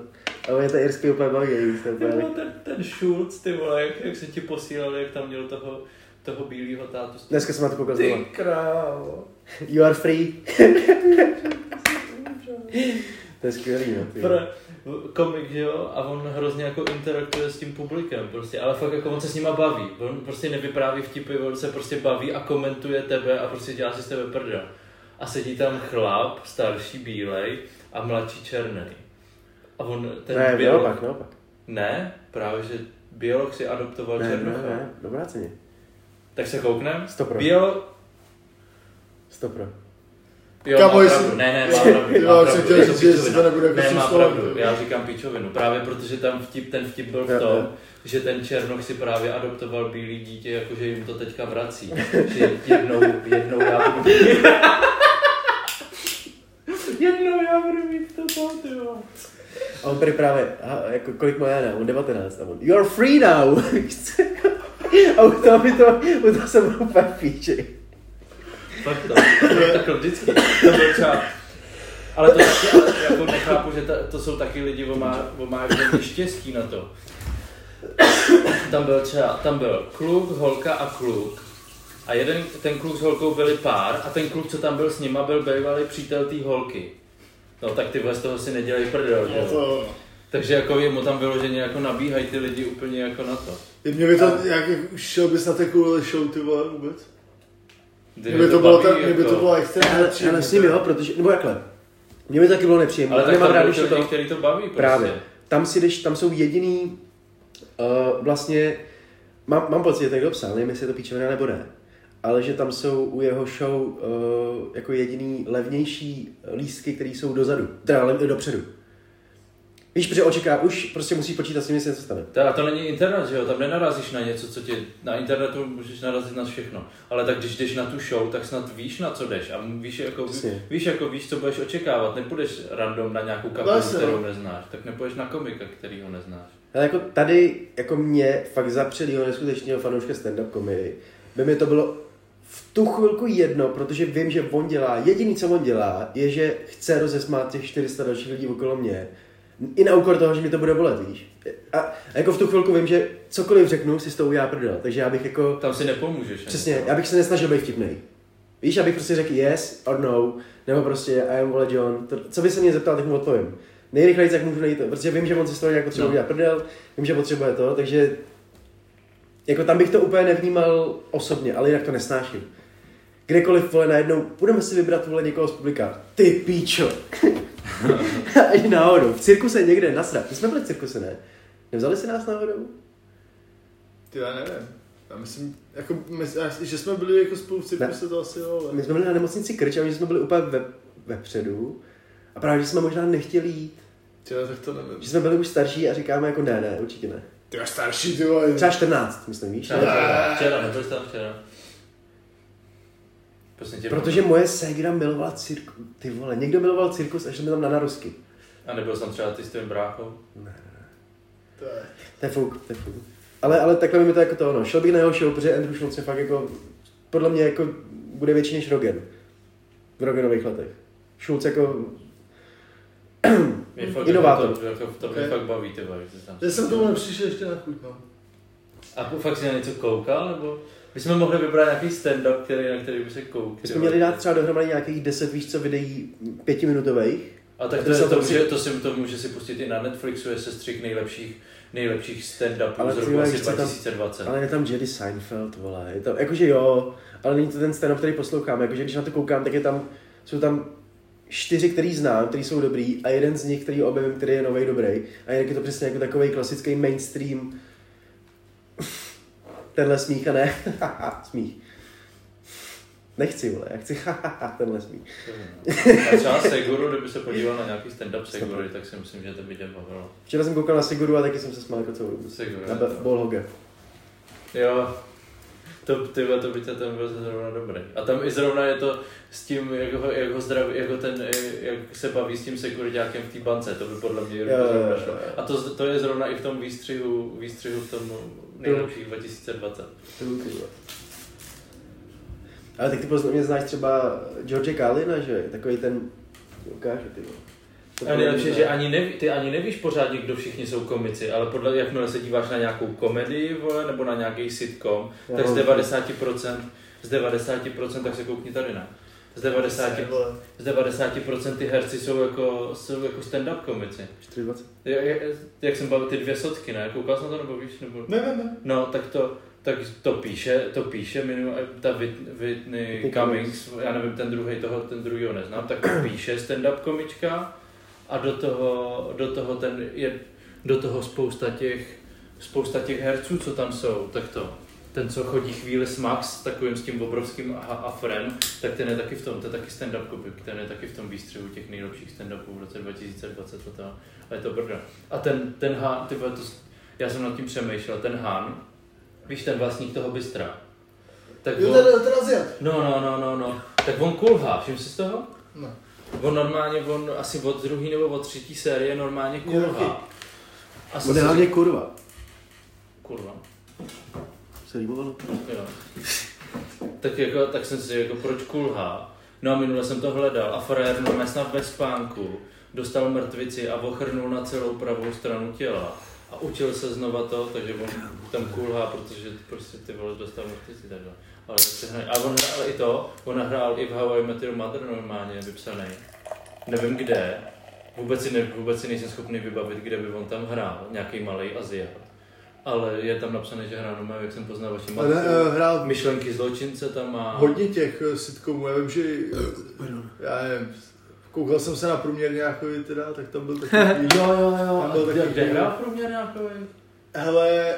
A úplně to irský úplně baví, je ten, ten Schulz, ty vole, jak, jak se ti posílali, jak tam měl toho, toho bílého tátu. Dneska jsem na to koukal. Ty krávo. You are free. To je skvělý, no. Ty. Pro, komik, že jo, a on hrozně jako interaktuje s tím publikem, prostě, ale fakt jako on se s nima baví, on prostě nevypráví vtipy, on se prostě baví a komentuje tebe a prostě dělá si z tebe prdel. A sedí tam chlap, starší bílej a mladší černý. A on, ten Ne, biolog, naopak, naopak. ne, právě, že biolog si adoptoval Ne, ne, černocha. ne, dobrá ceně. Tak se kouknem. Stopro. Biolog, Stopro. Jo, Kamo, má jestli- pravdu. Ne, ne, má pravdu. jsem chtěl říct, že to nebude Ne, má pravdu. Já říkám pičovinu. Právě protože tam vtip, ten vtip byl v tom, že ten Černoch si právě adoptoval bílý dítě, jakože jim to teďka vrací. Že jednou, jednou já budu... jednou já budu mít to tam, ty. A on tady právě, aha, jako kolik má Jana, on 19, a on, you're free now. a u toho mi to, u toho jsem úplně píči. Fakt to. Takhle vždycky. To byl třeba... Ale to taky, jako nechápu, že ta, to jsou taky lidi, on má, on má štěstí na to. tam byl třeba, tam byl kluk, holka a kluk. A jeden, ten kluk s holkou byli pár a ten kluk, co tam byl s nima, byl bývalý přítel té holky. No tak ty z toho si nedělej prdel, že No jo? to, Takže jako jemu tam vyloženě jako nabíhají ty lidi úplně jako na to. mě by to, jak, jak šel bys na takovou show, ty vole, vůbec? Kdy Mě by to bylo, tak, mě by to bylo extrémně Ale, ale s ním jo, protože, nebo jakhle. Mně by taky bylo nepříjemné. Ale tak nemám rád, když to lidi, který to baví prostě. Právě. Tam si jdeš, tam jsou jediný, uh, vlastně, mám, mám pocit, že někdo psal, nevím, jestli je to píčovina nebo ne, ale že tam jsou u jeho show uh, jako jediný levnější lístky, které jsou dozadu, teda lev, dopředu. Víš, protože očeká, už prostě musí počítat s tím, jestli něco stane. Ta, a to není internet, že jo? Tam nenarazíš na něco, co ti... Na internetu můžeš narazit na všechno. Ale tak když jdeš na tu show, tak snad víš, na co jdeš. A víš, jako, Přesně. víš, jako víš, co budeš očekávat. Nepůjdeš random na nějakou kapelu, Vlastně, kterou no. neznáš. Tak nepůjdeš na komika, který ho neznáš. Ale jako tady, jako mě, fakt zapřelýho neskutečného fanouška stand-up komedy, by mi to bylo v tu chvilku jedno, protože vím, že on dělá, jediný, co on dělá, je, že chce rozesmát těch 400 dalších lidí okolo mě. I na úkor toho, že mi to bude bolet, víš. A, a jako v tu chvilku vím, že cokoliv řeknu, si s tou udělá prdel. Takže já bych jako, Tam si nepomůžeš. přesně, já bych se nesnažil být vtipnej. Víš, abych prostě řekl yes or no, nebo prostě I am vole John. To, co by se mě zeptal, tak mu odpovím. Nejrychleji, jak můžu najít to, protože vím, že on si z toho nějak potřebuje No. udělat prdel, vím, že potřebuje to, takže jako tam bych to úplně nevnímal osobně, ale jinak to nesnáším. Kdekoliv, vole, najednou, budeme si vybrat, vole, někoho z publika. Ty píčo. Až náhodou. V cirkuse někde, nasrat. My jsme byli v cirkuse, ne? Nevzali si nás náhodou? Ty já nevím. Já myslím, jako, my, že jsme byli jako spolu v cirkuse, to asi jo, ale... My jsme byli na nemocnici Krč a my jsme byli úplně ve, vepředu. A právě, že jsme možná nechtěli jít. Ty tak to nevím. Že jsme byli už starší a říkáme jako ne, ne, určitě ne. Ty jo, starší, ty vole. Třeba 14, myslím, víš? Třeba včera, včera, nebyl jsi tam včera. Prosím tě, Protože moje ségra milovala cirkus. Ty vole, někdo miloval cirkus a šel mi tam na narosky. A nebyl jsem třeba ty s tím bráchou? To je- To je fuk, to je fuk. Ale, ale takhle mi to jako to ono. Šel bych na jeho show, protože Andrew Schultz je fakt jako, podle mě jako bude větší než Rogan. V Roganových letech. Schultz jako, Mě fakt, Inovátor. To, jako, to mě Ok. fakt baví, ty vole, že jsi tam. Já jsem tomu nepřišel ještě na chuť, no. A fakt si na něco koukal, nebo? My jsme mohli vybrat nějaký stand-up, který, na který by se koukal. my jsme měli dát třeba dohromady nějakých 10, víš co, videí pětiminutových. A tak A to, to je, se to, to může, si- to, si, to může si pustit i na Netflixu, je sestřih nejlepších, nejlepších stand-upů z roku asi víš co tam- 2020. Ale je tam Jerry Seinfeld, vole. Je to, jakože jo, ale není to ten stand který poslouchám. Jakože když na to koukám, tak je tam, jsou tam čtyři, který znám, který jsou dobrý a jeden z nich, který objevím, který je nový dobrý. A jinak je to přesně jako takový klasický mainstream. Tenhle smích a ne, smích. Nechci, vole, já chci tenhle smích. A třeba Seguru, kdyby se podíval na nějaký stand-up Segury, tak si myslím, že to by tě bavilo. Včera jsem koukal na Siguru a taky jsem se smál jako celou dobu. Seguru. Na Hoga. Jo, to, ty, to by tě ten byl zrovna dobrý. A tam i zrovna je to s tím, jak ho, jak ho zdraví, jako ten, eh, jak se baví s tím sekuritákem v té bance, to by podle mě Jo, jo, zrovna jo, šlo. jo. A to, to je zrovna i v tom výstřihu, výstřihu v tom nejlepších 2020. To byl ty, vole. Ale tak ty podle mě znáš třeba George Carlina, že? Takový ten, ukážu ty vole. A nejlepší, mě že ani neví, ty ani nevíš pořádně, kdo všichni jsou komici, ale podle jakmile se díváš na nějakou komedii, vole, nebo na nějaký sitcom, Já tak z mám- 90%, z 90% tak se koukni tady na. Z 90, Ty vole. z 90% ty herci jsou jako, jsou jako stand-up komici. 420. Jak, jak, jsem bavil ty dvě sotky, ne? Koukal jsi na to nebo víš? Nebo... Ne, ne, ne. No, tak to, tak to píše, to píše minimum, ta Whit- Whitney Cummings, já nevím, ten druhý toho, ten druhý ho neznám, tak to píše stand-up komička a do toho, do toho ten je, do toho spousta těch, spousta těch herců, co tam jsou, tak to, ten, co chodí chvíli s Max, takovým s tím obrovským a- afrem, tak ten je taky v tom, to je taky stand-up komik, ten je taky v tom výstřihu těch nejlepších stand-upů v roce 2020 a to, a je to brda. A ten, ten Han, ty vole, to, já jsem nad tím přemýšlel, ten Han, víš, ten vlastník toho bystra, tak Jo, on, ten, ten Aziat. no, no, no, no, no, tak on kulhá, všim si z toho? Ne. On normálně, on asi od druhé nebo od třetí série normálně kulhá. A On je hlavně kurva. Kurva. Se líbovalo? Jo. tak, jako, tak jsem si jako, proč kulhá? No a minule jsem to hledal a frajer normálně snad ve spánku dostal mrtvici a ochrnul na celou pravou stranu těla. a učil se znova to, takže on tam kulhá, protože prostě ty vole dostal mrtvici takhle. Ale hraje. A on hrál i to, on nahrál i v Hawaii Met Your Mother normálně vypsaný. Nevím kde, vůbec si, ne, vůbec si nejsem schopný vybavit, kde by on tam hrál, nějaký malý Aziat. Ale je tam napsané, že hrál normálně, jak jsem poznal vaši matku. eh, hrál Myšlenky zločince tam má. hodně těch eh, sitcomů, já vím, že já nevím, koukal jsem se na průměr nějaký teda, tak tam byl takový, Jo, jo, jo. Tam A byl taky kde hrál průměr nějaký? hele,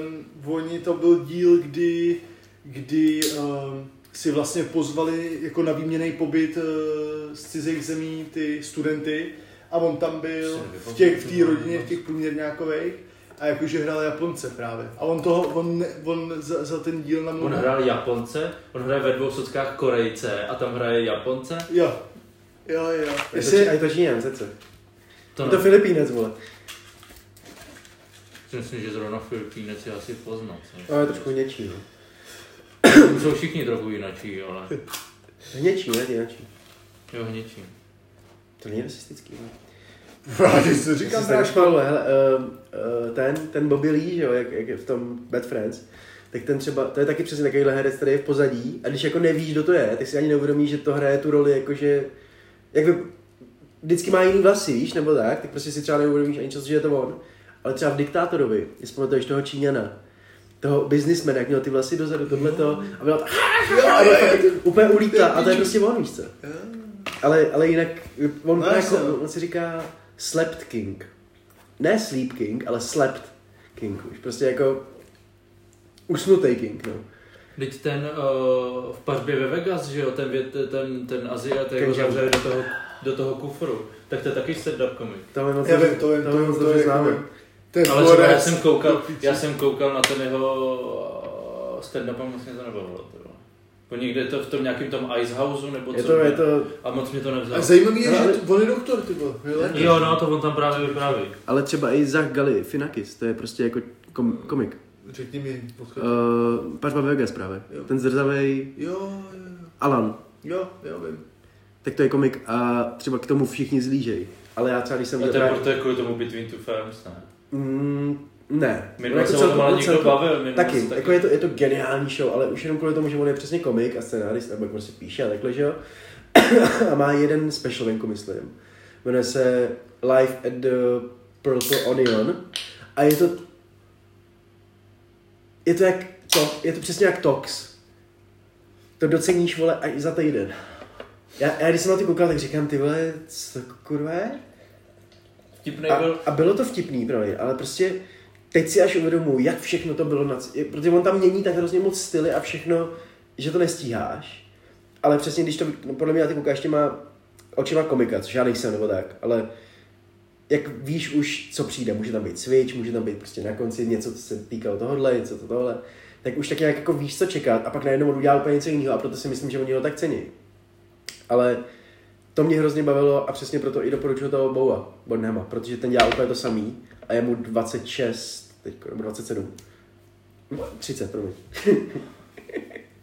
um, oni to byl díl, kdy, kdy um, si vlastně pozvali jako na výměný pobyt uh, z cizích zemí ty studenty a on tam byl v těch, v té rodině, v těch průměrňákových a jakože hrál Japonce právě. A on toho, on, ne- on za, za ten díl na On hrál Japonce, on hraje ve dvou sockách Korejce a tam hraje Japonce. Jo. Jo, jo. Je to, Jestli, a je to Číňan, co? To, Je to Filipínec, vole. si myslím, že zrovna Filipínec je asi poznat. Ale je trošku něčí, no. Jsou všichni trochu jinačí, ale Hněčí, ne? Hněčí. jo, hněčí. To není rasistický, ne? Právě si Říkám hele, uh, uh, ten, ten Bobby Lee, že jo, jak, jak je v tom Bad Friends, tak ten třeba, to je taky přesně takovýhle herec, který je v pozadí a když jako nevíš, kdo to je, tak si ani neuvědomíš, že to hraje tu roli, jakože, jak by, vždycky má jiný vlasy, víš, nebo tak, tak prostě si třeba neuvědomíš ani čas, že je to on. Ale třeba v Diktátorovi, jestli pamatuješ toho Číňana, toho businessmana, jak měl ty vlasy dozadu, tohleto, a byla tak, a byl fakt úplně ulítá, a to je prostě on, víš co. Ale, ale jinak, on, No, jako, on si říká Slept King. Ne Sleep King, ale Slept King už. Prostě jako usnutý King, no. Teď ten uh, v pařbě ve Vegas, že jo, ten, ten, ten Aziat, jak ho Kenjan. zavřeli do toho, do toho kufru, tak to je taky stand-up komik. To je moc Já dobře- vím, to vím, to to je vím, moc to dobře je známe. jako- Ten Ale třeba já jsem koukal, já jsem koukal na ten jeho uh, stand-up a moc mě to nebavilo. Po někde to v tom nějakém tom Icehouse nebo co. Je to, je to, A moc mě to A nevzalo. zajímavý je, No, ale- že on je doktor, ty. Jo, no, to on tam právě vypráví. ale třeba i Zach Gali, Finakis, to je prostě jako kom, komik. Řekni mi, odkud. Uh, Pařba Vegas právě. Jo. Ten zrzavej Jo, jo, Alan, jo, jo, vím. tak to je komik a třeba k tomu všichni zlížej. Ale já třeba, když jsem A to je právě- proto je kvůli tomu Between Two Ferns, ne? Mm, ne. Minule Jako se o tom ale někdo bavil. Taky, se jako je to, je to geniální show, ale už jenom kvůli tomu, že on je přesně komik a scenárist, nebo jak prostě píše a takhle, že jo. a má jeden special venku, myslím. Jmenuje se Live at the Purple Onion. A je to... Je to jak... To, je to přesně jak Tox. To doceníš, vole, až za týden. Já, já když jsem na to koukal, tak říkám, ty vole, co to kurva je? Vtipnej A, byl, a bylo to vtipný, pro mě, ale prostě teď si až uvědomuji, jak všechno to bylo, na, protože on tam mění tak hrozně moc styly a všechno, že to nestíháš. Ale přesně, když to, no, podle mě na ty koukáš těma očima komika, což já nejsem, nebo tak, ale jak víš už, co přijde, může tam být switch, může tam být prostě na konci něco, co se týkalo tohohle, něco to tohle, tak už tak nějak jako víš, co čekat a pak najednou on udělá úplně něco jiného a proto si myslím, že oni ho tak cení. Ale to mě hrozně bavilo a přesně proto i doporučuji toho Boua Bornhama, protože ten dělá úplně to samý a je mu 26, teď nebo 27. 30, promiň.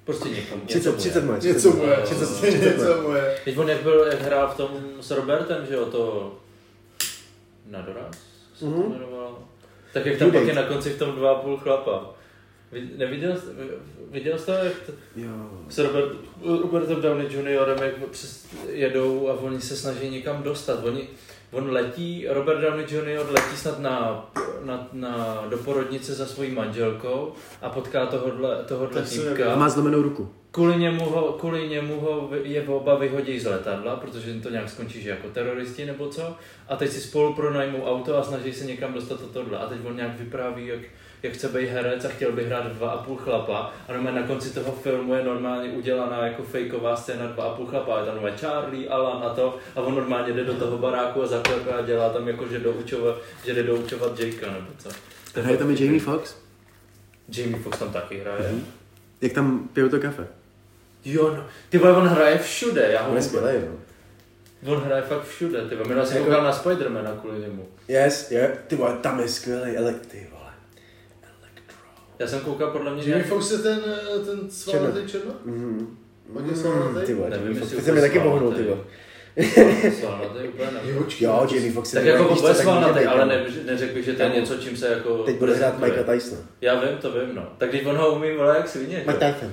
prostě někomu. 30, 30 moje. Něco mu je, 30, 30, 30 moje. Teď on jak byl, jak hrál v tom s Robertem, že jo, to... Na doraz? Se to Mhm. jmenovalo? Tak jak tam pak je na konci v tom dva a půl chlapa. Vid- Neviděl jsi, viděl jsi to, jak to, Jo. s Robert, Robertem Downey juniorem, jak přes, jedou a oni se snaží někam dostat. Oni, on letí, Robert Downey Jr. letí snad na, na, na, do porodnice za svojí manželkou a potká tohodle, tohodle Tak týpka. A má zlomenou ruku. Kvůli němu, ho, kvůli němu ho je oba vyhodí z letadla, protože jim to nějak skončí, že jako teroristi nebo co. A teď si spolu pronajmou auto a snaží se někam dostat do tohle. A teď on nějak vypráví, jak, jak chce být herec a chtěl by hrát dva a půl chlapa. A normálně na konci toho filmu je normálně udělaná jako fejková scéna dva a půl chlapa. Je tam normálně Charlie, Alan a to. A on normálně jde do toho baráku a zaklepe a dělá tam jako, že, doučovat, že jde doučovat Jakea nebo co. Je Hraje tam i Jamie. Foxx. Jamie Foxx tam taky hraje. Mhm. Jak tam pijou to kafe. Jo, no. Ty vole, on hraje všude, já ho On je vůbec- skvělý, jo. On hraje fakt všude, ty vole. Minule jsem Jako- na Spidermana kvůli němu. Yes, je, ty vole, tam je skvělý, ale ty vole. Já jsem koukal podle mě Jamie nějak... Foxx je ten, ten svalnatý černo? Mhm. Ty vole, jestli Foxx. Ty se mi taky pohnul, ty vole. Svalnatý úplně ne. Jo, Jamie Foxx je Tak jako bude svalnatý, ale ne, neřekl bych, že to je něco, čím se jako... Teď bude hrát. Mikea Tysona. Já vím, to vím, no. Tak když on ho umí, vole, jak svině, že? Mike Tyson.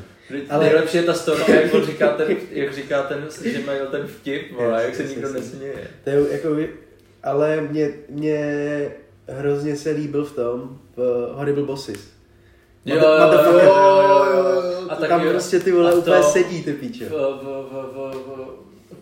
Ale... Nejlepší je ta story, jak on říká ten, jak říká ten, že mají ten vtip, vole, jak se nikdo nesměje. To je jako, ale mě, mě hrozně se líbil v tom, v Horrible Bosses. Jo, jo, jo, motherfucker. jo, jo, jo, jo, A to taky Tam prostě ty vole úplně to- sedí, ty píče. V, v, v, v, v,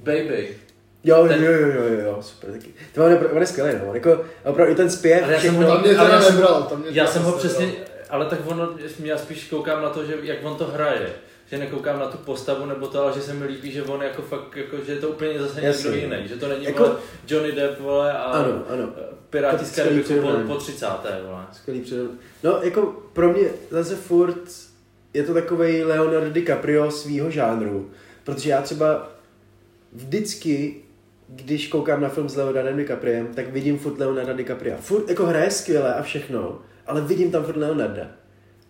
Baby. Jo, ten- jo, jo, jo, jo, jo, super taky. To on je, on je skvělý, no. Jako, opravdu i ten zpěv, Ale já jsem ho Tam mě teda já jsem- nebral, tam mě Já jsem ho přesně, ale tak ono, já spíš koukám na to, že jak on to hraje. Že nekoukám na tu postavu nebo to, ale že se mi líbí, že on jako fakt, jako, že je to úplně zase Jasně, někdo jiný. Že to není Jako- vole, Johnny Depp, vole, a Ano, ano. Piráti To z Karibiku po, přirovnání. po 30. vole. Skvělý předem. No, jako pro mě zase furt je to takový Leonardo DiCaprio svýho žánru. Protože já třeba vždycky, když koukám na film s Leonardem DiCapriem, tak vidím furt Leonarda DiCapria. Furt jako hraje skvěle a všechno, ale vidím tam furt Leonarda.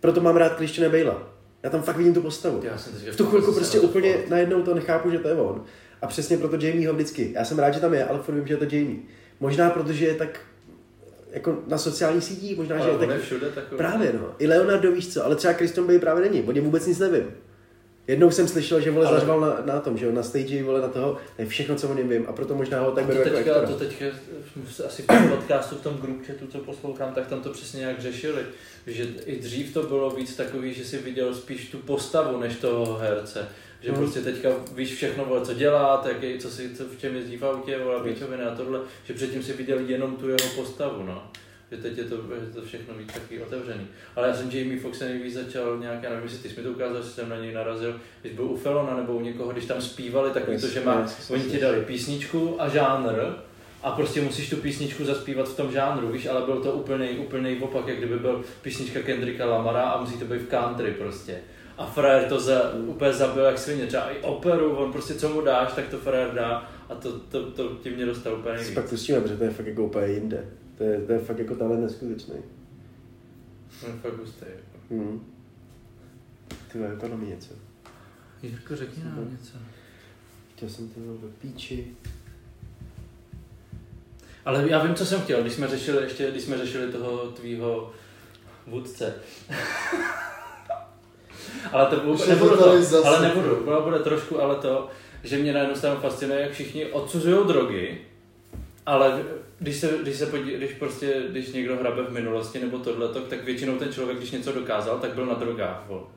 Proto mám rád Christiana Bale'a. Já tam fakt vidím tu postavu. Já jsem V tu chvilku prostě to úplně spolu. najednou to nechápu, že to je on. A přesně proto Jamie ho vždycky. Já jsem rád, že tam je, ale furt vím, že je to Jamie. Možná protože je tak jako na sociálních sítích, možná, že Ale je on tak... je všude takový. Právě no. I Leonardo víš co, ale třeba Christian Bale právě není. O něm vůbec nic nevím. Jednou jsem slyšel, že vole Ale- zařval na, na, tom, že jo, na stage vole na toho, to je všechno, co o něm vím a proto možná ho tak beru to jako teďka, to teďka, asi v tom podcastu, v tom group chatu, co poslouchám, tak tam to přesně nějak řešili. Že i dřív to bylo víc takový, že si viděl spíš tu postavu, než toho herce. Že Hmm. prostě teďka víš všechno, vole, co dělá, tak je, co si, co, v čem jezdí v autě, vole, a tohle, že předtím si viděl jenom tu jeho postavu, no. Že teď je to, je to všechno víc taky otevřený. Ale já jsem Jamie Foxx nejvíc začal nějak, já nevím, jestli ty jsi mi to ukázal, že jsem na něj narazil, když byl u Felona nebo u někoho, když tam zpívali, tak Yes, to, že má, yes, oni yes. ti dali písničku a žánr a prostě musíš tu písničku zaspívat v tom žánru, víš, ale byl to úplný, úplný opak, jak kdyby byl písnička Kendricka Lamara a musí to být v country prostě. A frajer to za, úplně zabil jak svině, třeba i operu, on prostě co mu dáš, tak to frajer dá a to, to, to, tím mě dostal úplně Si nejvíc. pak pustíme, protože to je fakt jako úplně jinde. To je, to je fakt jako talent neskutečný. On je fakt hustý. Hmm. Ty vole, vypadlo mi něco. Jirko, řekni nám něco. Chtěl jsem to ve píči. Ale já vím, co jsem chtěl, když jsme řešili ještě, když jsme řešili toho tvýho vůdce. ale to je nebudu to to, zase. ale nebudu, bude, bude trošku, ale to, že mě na jednu stranu fascinuje, jak všichni odsuzují drogy, ale když se, když se podí, když prostě, když někdo hrabe v minulosti nebo tohleto, tak většinou ten člověk, když něco dokázal, tak byl na drogách, vol.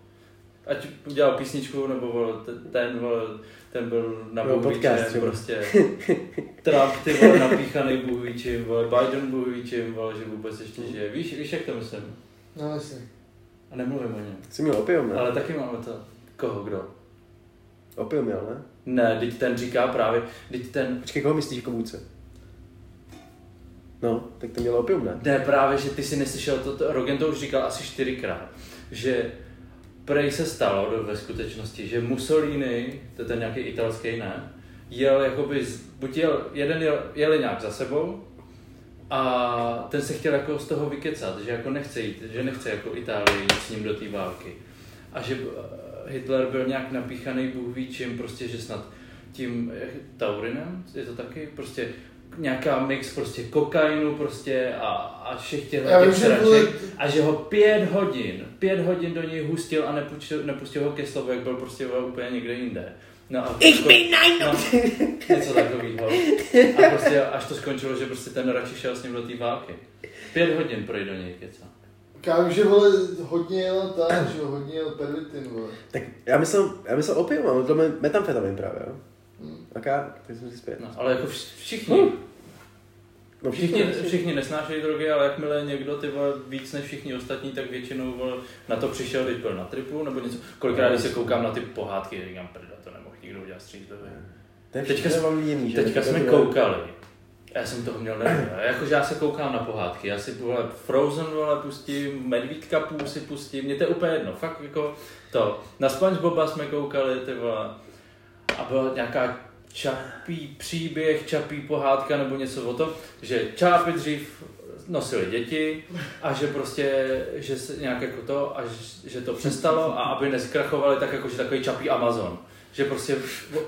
Ať udělal písničku, nebo vol, ten, ten, vol, ten byl na ví podcast, prostě. Trump, ty vole, napíchaný Bůh ví čím, vole, Biden Bůh ví čím, vole, že vůbec ještě žije. Víš, víš, jak to myslím? No jasně. A nemluvím o něm. Jsi měl opium, ne? Ale taky máme to. Koho, kdo? Opium měl, ne? Ne, teď ten říká právě, teď ten, Počkej, koho myslíš jako vůdce? No, tak to měl opium, ne? ne právě, že ty si neslyšel, to, to Rogan to už říkal asi čtyřikrát, že prej se stalo do, ve skutečnosti, že Mussolini, to je ten nějaký italský, ne, jel jakoby, buď jel, jeden jel, jeli nějak za sebou a ten se chtěl jako z toho vykecat, že jako nechce jít, že nechce jako Itálii jít s ním do té války. A že eh, Hitler byl nějak napíchaný Bůh ví čím, prostě, že snad tím eh, taurinem, je to taky, prostě nějaká mix prostě kokainu prostě a, a všech těch sraček. a že ho pět hodin, pět hodin do něj hustil a nepustil, nepustil ho ke slovu, jak byl prostě úplně někde jinde. No a Ich bin no, něco takového. A prostě až to skončilo, že prostě ten radši šel s ním do té války. Pět hodin projde do něj keca. Já vím, že vole hodně jel tam, že hodně jel pervitin, vole. Tak já myslel, já myslel opium, ale to je metamfetamin právě, jo? Hmm. Tak já, tak jsem si zpět. No, ale jako vš- všichni, No všichni, všichni, všichni nesnášejí drogy, ale jakmile někdo ty vole, víc než všichni ostatní, tak většinou vole, na to přišel, když byl na tripu nebo něco. Kolikrát, když se koukám na ty pohádky, říkám, prda, to nemohl nikdo udělat střízlivý. To je teďka líný, že? Teďka jsme koukali. Já jsem toho měl nervy. Jakože já se koukám na pohádky. Já si vole, Frozen vole, pustím, Medvídka půl si pustím. Mně to je úplně jedno. Fakt jako to. Na SpongeBoba jsme koukali, ty vole. A byla nějaká čapí příběh, čapí pohádka nebo něco o tom, že čápy dřív nosili děti a že prostě, že se nějak jako to, a že, to přestalo a aby neskrachovali tak jako, že takový čapí Amazon. že prostě vo-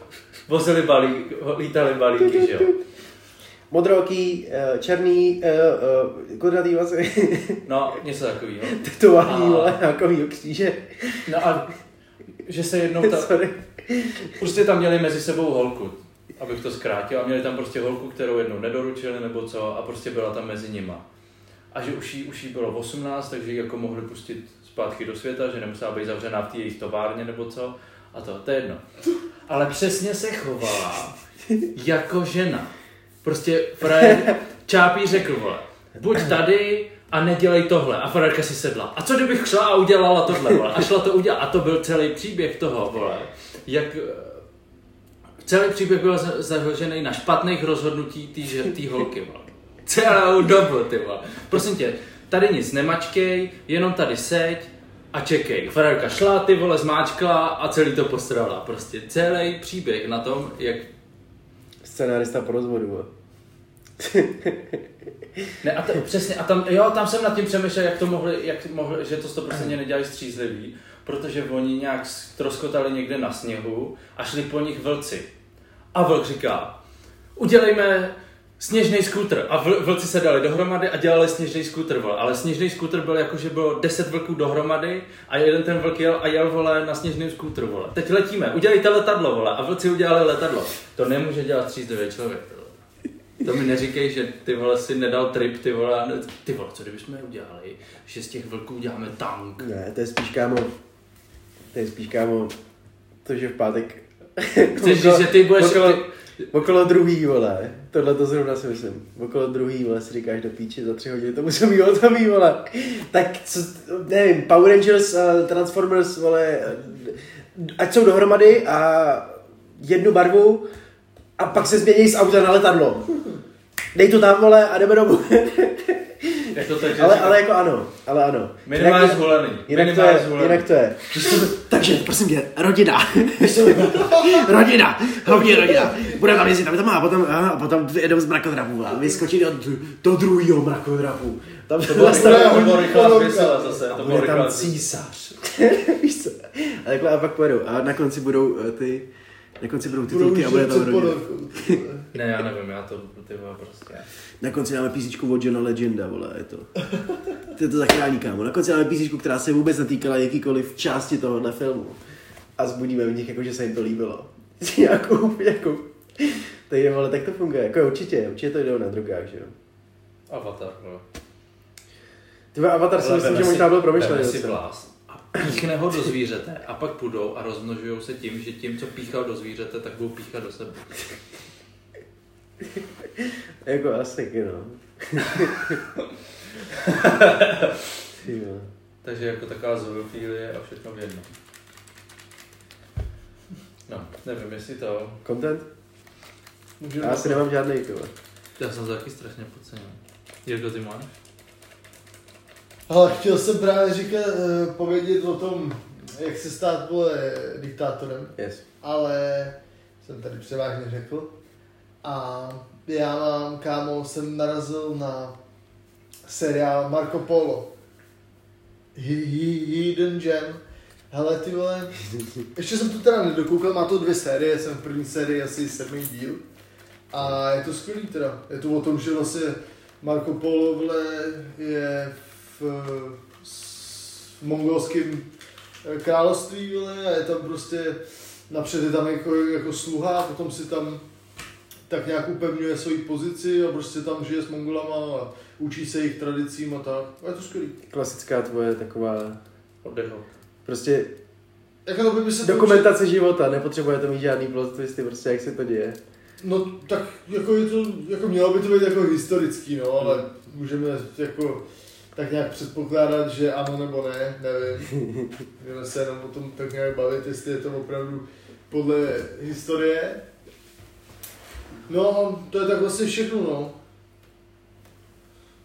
vozili balík, lítali balíky, že jo. Modrooký, eh, černý, eh, eh, kvadratý vlasy, No, něco takového. tetování, A- vole, nějakovýho kříže. No a že se jednou ta, Sorry. Prostě tam měli mezi sebou holku, abych to zkrátil, a měli tam prostě holku, kterou jednou nedoručili nebo co, a prostě byla tam mezi nima. A že už jí, už jí bylo 18, takže ji jako mohli pustit zpátky do světa, že nemusela být zavřená v té jejich továrně nebo co. A to, to je jedno. Ale přesně se chovala jako žena. Prostě frajer Čápí řekl, vole, buď tady a nedělej tohle. A frérka si sedla. A co kdybych šla a udělala tohle, vole? A šla to udělat. A to byl celý příběh toho, vole. Jak eh, celý příběh byl za- založený na špatných rozhodnutí té holky, vole. Celou dobu, ty vole. Prosím tě, tady nic nemačkej, jenom tady seď a čekej. Frérka šla, ty vole, zmáčkla a celý to postrala. Prostě celý příběh na tom, jak Scenárista po rozvodu, vole. Ne, a t- přesně, a tam, jo, tam jsem nad tím přemýšlel, jak to mohli, jak mohli, že to stoprocentně nedělají střízlivý, protože oni nějak troskotali někde na sněhu a šli po nich vlci. A vlk říká, udělejme sněžný skútr. A vl- vlci se dali dohromady a dělali sněžný skútr. Ale sněžný skútr byl jako, že bylo 10 vlků dohromady a jeden ten vlk jel a jel, vole, na sněžným skútru, vole. Teď letíme, udělejte letadlo, vole. A vlci udělali letadlo. To nemůže dělat střízlivý člověk, vole. To mi neříkej, že ty vole si nedal trip, ty vole, ty vole, co kdybychom udělali, že z těch vlků uděláme tank. Ne, to je spíš kámo, to je spíš kámo, to, že v pátek Chceš říct, že ty budeš... okolo, Ty, okolo druhý, vole, tohle to zrovna si myslím, okolo druhý, vole, si říkáš do píči za tři hodiny, to musí být hotový, vole. Tak, co, nevím, Power Rangers, uh, Transformers, vole, ať jsou dohromady a jednu barvu a pak se změní z auta na letadlo. Dej to tam, vole, a jdeme domů. jak to tak, ale, ale jako ano, ale ano. Minimálně Jinak- zvolený. Jinak to Minimálně je, zvolený. jinak to je. Takže, prosím tě, rodina. rodina, hlavně rodina. Budeme tam jezdit, tam to a potom, a, a potom jedou z mrakodrapu, a vyskočí do, do druhého mrakodrapu. Tam to Byla byla to bylo rychlá zbysela zase, a to bude bylo tam císař. Víš co? A takhle a pak pojedou. A na konci budou eh, ty, na konci budou titulky a bude tam rodina. Ne, já nevím, já to, ty vole, prostě. Na konci dáme písničku od Johna Legenda, vole, je to. To je to zachrání, kámo. Na konci dáme písničku, která se vůbec netýkala jakýkoliv části tohohle filmu. A zbudíme v nich, jako, že se jim to líbilo. Nějakou, nějakou. Takže, vole, tak to funguje. Jako určitě, určitě to jdou na drogách, že jo. Avatar, no. Ty Avatar si myslím, veme že možná byl veme promyšlený. si docela. Píchne ho do zvířete a pak půjdou a rozmnožují se tím, že tím, co píchal do zvířete, tak budou píchat do sebe. Jako asi, no. Takže jako taková zoofílie a všechno v jednom. No, nevím, jestli to... Content? Můžeme Já asi nemám žádný, ty vole. Já jsem to taky strašně podcenil. Jirko, ty máš? Ale chtěl jsem právě říkat, eh, povědět o tom, jak se stát, vole, diktátorem, Yes. ale jsem tady převážně řekl. A já mám, kámo, jsem narazil na seriál Marco Polo. Hi- hi- Hidden Gem. Hele, ty vole, ještě jsem to teda nedokoukal, má to dvě série, jsem v první sérii asi sedmý díl. A je to skvělý teda. Je to o tom, že vlastně Marco Polo vole, je v, s- v mongolském eh, království vole, a je tam prostě napřed je tam jako, jako sluha a potom si tam tak nějak upevňuje svoji pozici a prostě tam žije s Mongolama a učí se jejich tradicím a tak. A je to skvělý. Klasická tvoje taková, Oddecho. prostě Jako to by se to dokumentace života, nepotřebuje to mít žádný plot twisty, prostě jak se to děje. No tak jako je to, jako mělo by to být jako historický, no, ale můžeme jako tak nějak předpokládat, že ano nebo ne, nevím. Můžeme se jenom o tom tak nějak bavit, jestli je to opravdu podle historie. No, to je tak vlastně všechno, no.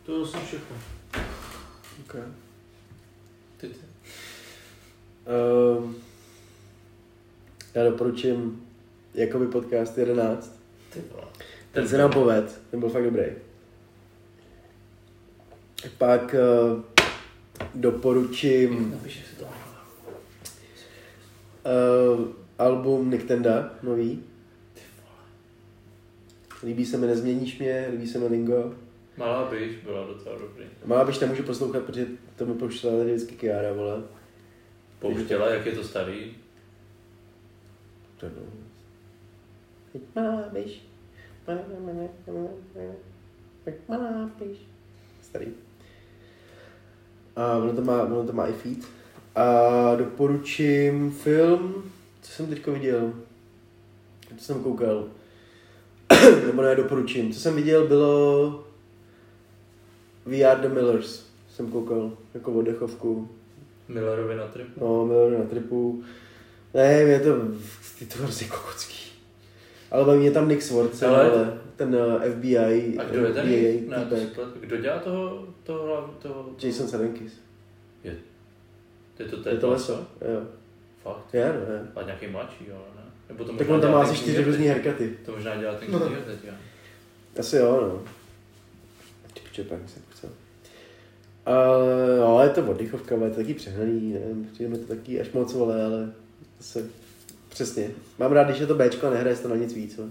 To je vlastně všechno. Okay. Ty, ty. Um, já doporučím jakoby podcast 11. Ty. Ten se nám poved, ten byl fakt dobrý. Pak uh, doporučím uh, album Nicktenda, nový. Líbí se mi Nezměníš mě, líbí se mi Lingo. Malá byš byla docela dobrý. Malá byš nemůžu poslouchat, protože to mi pouštěla vždycky Kiara, vole. Pouštěla, jak je to starý. To no. Malá byš. Malá byš. Starý. A ono to má, ono to má i feed. A doporučím film, co jsem teďko viděl. Co jsem koukal. Nebo ne, doporučím. Co jsem viděl, bylo We Are The Millers. Jsem koukal jako oddechovku. Millerovi na trip. No, Miller na tripu. Ne, je to, je to hrozně kokocký. Ale mě tam Nick Swartz, Ale- ale ten uh, FBI, A kdo je ten? FBI Ne, týpek. to- kdo dělá toho, toho, toho, Jason Sudeikis. je to Je ten to leso? Jo. Fakt. Je, no, je. A nějaký mladší, ale ne. Nebo to Tak on tam má asi čtyři různý herkaty. To možná dělá ten No. knížek teď, jo. Asi jo, no. Ty piče, pak se chce. Ale no, je to oddychovka, ale je to taky přehnaný, nevím, přijde mi to taky až moc, vole, ale zase, přesně. Mám rád, když je to Bčko a nehraje se to na nic víc, vole.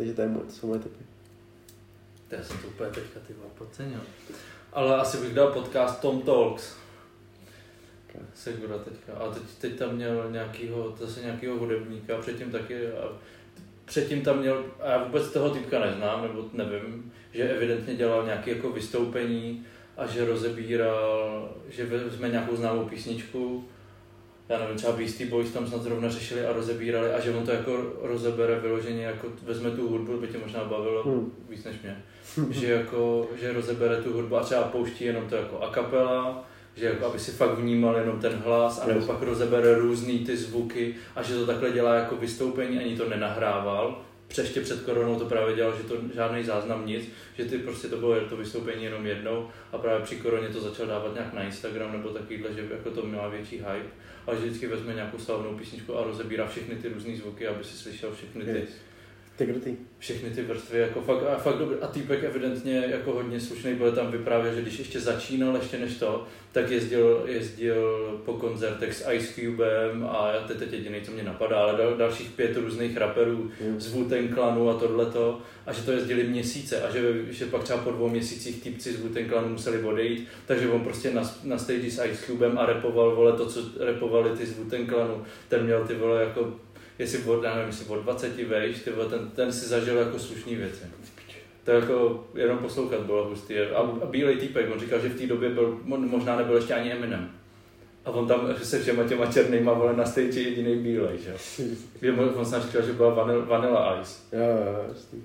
Takže to, je moje, to jsou moje typy. To jsem to úplně teďka ty podcenil. Ale asi bych dal podcast Tom Talks. Segura teďka. A teď, teď tam měl nějakýho, zase nějakýho hudebníka, předtím taky, a předtím tam měl, a já vůbec toho typka neznám, nebo nevím, že evidentně dělal nějaké jako vystoupení a že rozebíral, že vezme nějakou známou písničku, já nevím, třeba Beastie Boys tam snad zrovna řešili a rozebírali a že on to jako rozebere vyloženě, jako vezme tu hudbu, by tě možná bavilo Hmm. víc než mě, že jako, že rozebere tu hudbu a třeba pouští jenom to jako a kapela, že jako aby si fakt vnímal jenom ten hlas, a nebo pak rozebere různý ty zvuky a že to takhle dělá jako vystoupení, ani to nenahrával. Přeště před koronou to právě dělal, že to žádný záznam nic, že ty prostě to bylo to vystoupení jenom jednou a právě při koroně to začal dávat nějak na Instagram nebo takovýhle, že jako to měla větší hype, ale že vždycky vezme nějakou slavnou písničku a rozebírá všechny ty různé zvuky, aby si slyšel všechny ty Yes. Ty krutý. všechny ty vrstvy, jako fakt, a fakt dobrý. A týpek evidentně jako hodně slušný, byl tam vyprávět, že když ještě začínal, ještě než to, tak jezdil, jezdil po koncertech s Ice Cubem a já teď, teď jediný, co mě napadá, ale dal, dalších pět různých raperů Jo. z Wu-Tang Clanu a tohleto, a že to jezdili měsíce a že, že pak třeba po dvou měsících týpci z Wu-Tang Clanu museli odejít, takže on prostě na, na stage s Ice Cubem a repoval, vole, to, co repovali ty z Wu-Tang Clanu, ten měl ty vole jako jestli od, já nevím, jestli od 20 vejš, ty ten, ten si zažil jako slušný věci. To jako jenom poslouchat bylo hustý. A, a bílej týpek, on říkal, že v té době byl, mo- možná nebyl ještě ani Eminem. A on tam se všema těma černýma vole na stage jediný bílej, že. Že on snad říkal, že byla vanil, Vanilla Ice. Jo, jo, jasný.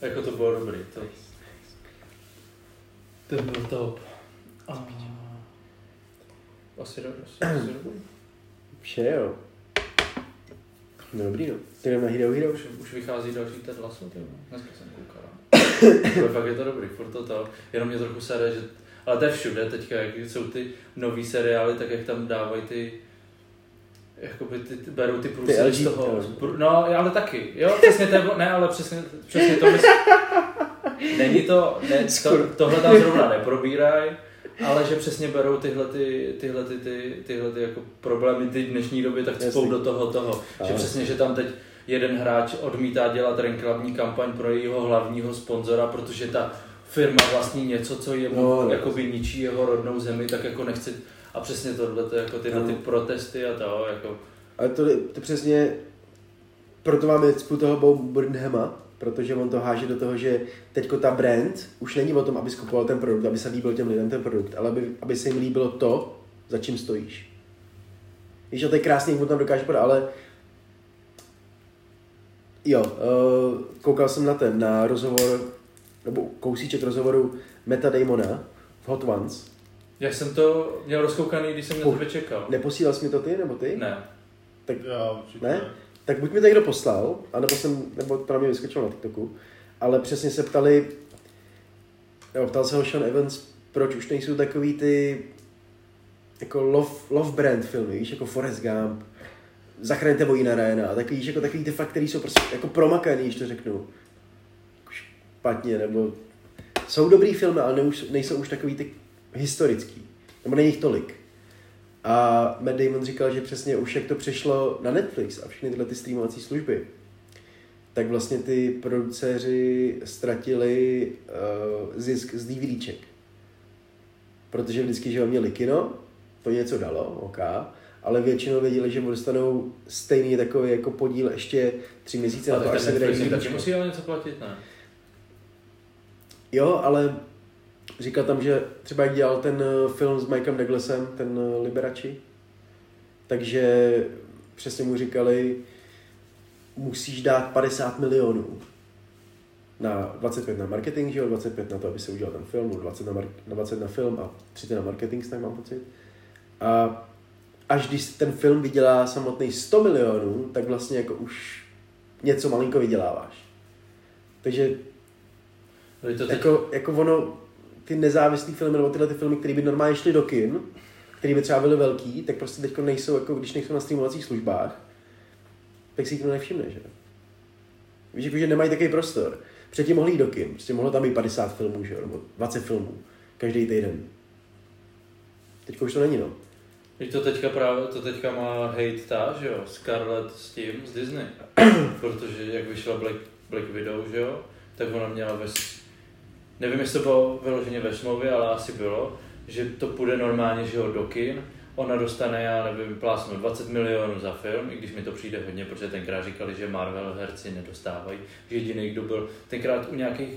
Jako to bylo dobrý. To... Ten byl top. A... Asi dobrý. Vše jo. No dobrý no. Ty jdeme Hero Hero. Už, už vychází další ten Lasso, ty vole. Dneska jsem koukal. Ale fakt je to dobrý, furt to to. Jenom mě trochu sere, že... Ale to je všude teďka, jak jsou ty nový seriály, tak jak tam dávají ty jakoby ty, ty berou ty průsy LG, z toho. Pr- No, ale taky. Jo, přesně to je, ne, ale přesně, přesně to myslím. Není to, ne, to, tohle tam zrovna neprobíraj, ale že přesně berou tyhle, ty, tyhle, ty, ty, tyhle ty jako problémy ty dnešní doby, tak cpou do toho toho. Že přesně, že tam teď jeden hráč odmítá dělat reklamní kampaň pro jejího hlavního sponzora, protože ta firma vlastní něco, co jemu No, no, no. jakoby ničí jeho rodnou zemi, tak jako nechce a přesně tohle, to jako tyhle ty Ano. protesty a to, jako Ale to, to přesně, proto máme cpu toho Bob Burnhama, protože on to háže do toho, že teďko ta brand už není o tom, aby skupoval ten produkt, aby se líbil těm lidem ten produkt, ale aby, aby se jim líbilo to, za čím stojíš. Víš, a to je krásný, jak tam dokáže podat, ale jo, uh, koukal jsem na ten, na rozhovor, nebo kousíček rozhovoru Meta Damona v Hot Ones. jak jsem to měl rozkoukaný, když jsem na Uh. tebe čekal. Neposílal jsi mi to ty, nebo ty? Ne. Já určitě Ne? Tak buď mi to někdo poslal, anebo, jsem, nebo to na mě vyskočilo na TikToku, ale přesně se ptali, jo, ptal se ho Sean Evans, proč už nejsou takový ty jako love, love brand filmy, víš, jako Forrest Gump, Zachraňte Ryana a takový, jako takový ty fakt, který jsou prostě jako promakaný, když to řeknu. Jako Špatně, nebo jsou dobrý filmy, ale ne, nejsou už takový ty historický. Nebo není jich tolik. A Matt Damon říkal, že přesně už jak to přešlo na Netflix a všechny tyhle ty streamovací služby, tak vlastně ty produceři ztratili uh, zisk z DVDček. Protože vždycky, že měli kino, to něco dalo, OK, ale většinou věděli, že dostanou stejný takový jako podíl ještě tři měsíce na A to, až tak se vydají taky musí ale něco platit, ne? Jo, ale říkal tam, že třeba jak dělal ten eh, film s Mikem Douglasem, ten eh, Liberace, takže přesně mu říkali, musíš dát 50 milionů na 25 na marketing, že jo, 25 na to, aby se udělal ten film, 20 na, mar- na 20 na film a 30 na marketing, tak mám pocit. A až když ten film vydělá samotný 100 milionů, tak vlastně jako už něco malinko vyděláváš. Takže Teď to teď, jako, jako ono, ty nezávislý filmy, nebo tyhle ty filmy, které by normálně šly do kin, které by třeba byly velký, tak prostě teď nejsou, jako když nejsou na streamovacích službách, tak si jich to nevšimne, že? Víš, jako, že nemají takový prostor. Předtím mohli jít do kin, prostě mohlo tam být 50 filmů, že jo, nebo 20 filmů, každý týden. Teď už to není, no. teď to teďka právě, to teďka má hate ta, že jo, Scarlett s tím, z Disney. Protože jak vyšla Black, Black Widow, že jo, tak ona měla ve, nevím, jestli to bylo vyloženě ve smlouvě, ale asi bylo, že to půjde normálně, že jo, do kin, ona dostane, já nevím, plásnu 20 milionů za film, i když mi to přijde hodně, protože tenkrát říkali, že Marvel herci nedostávají, že jediný, kdo byl, tenkrát u nějakých,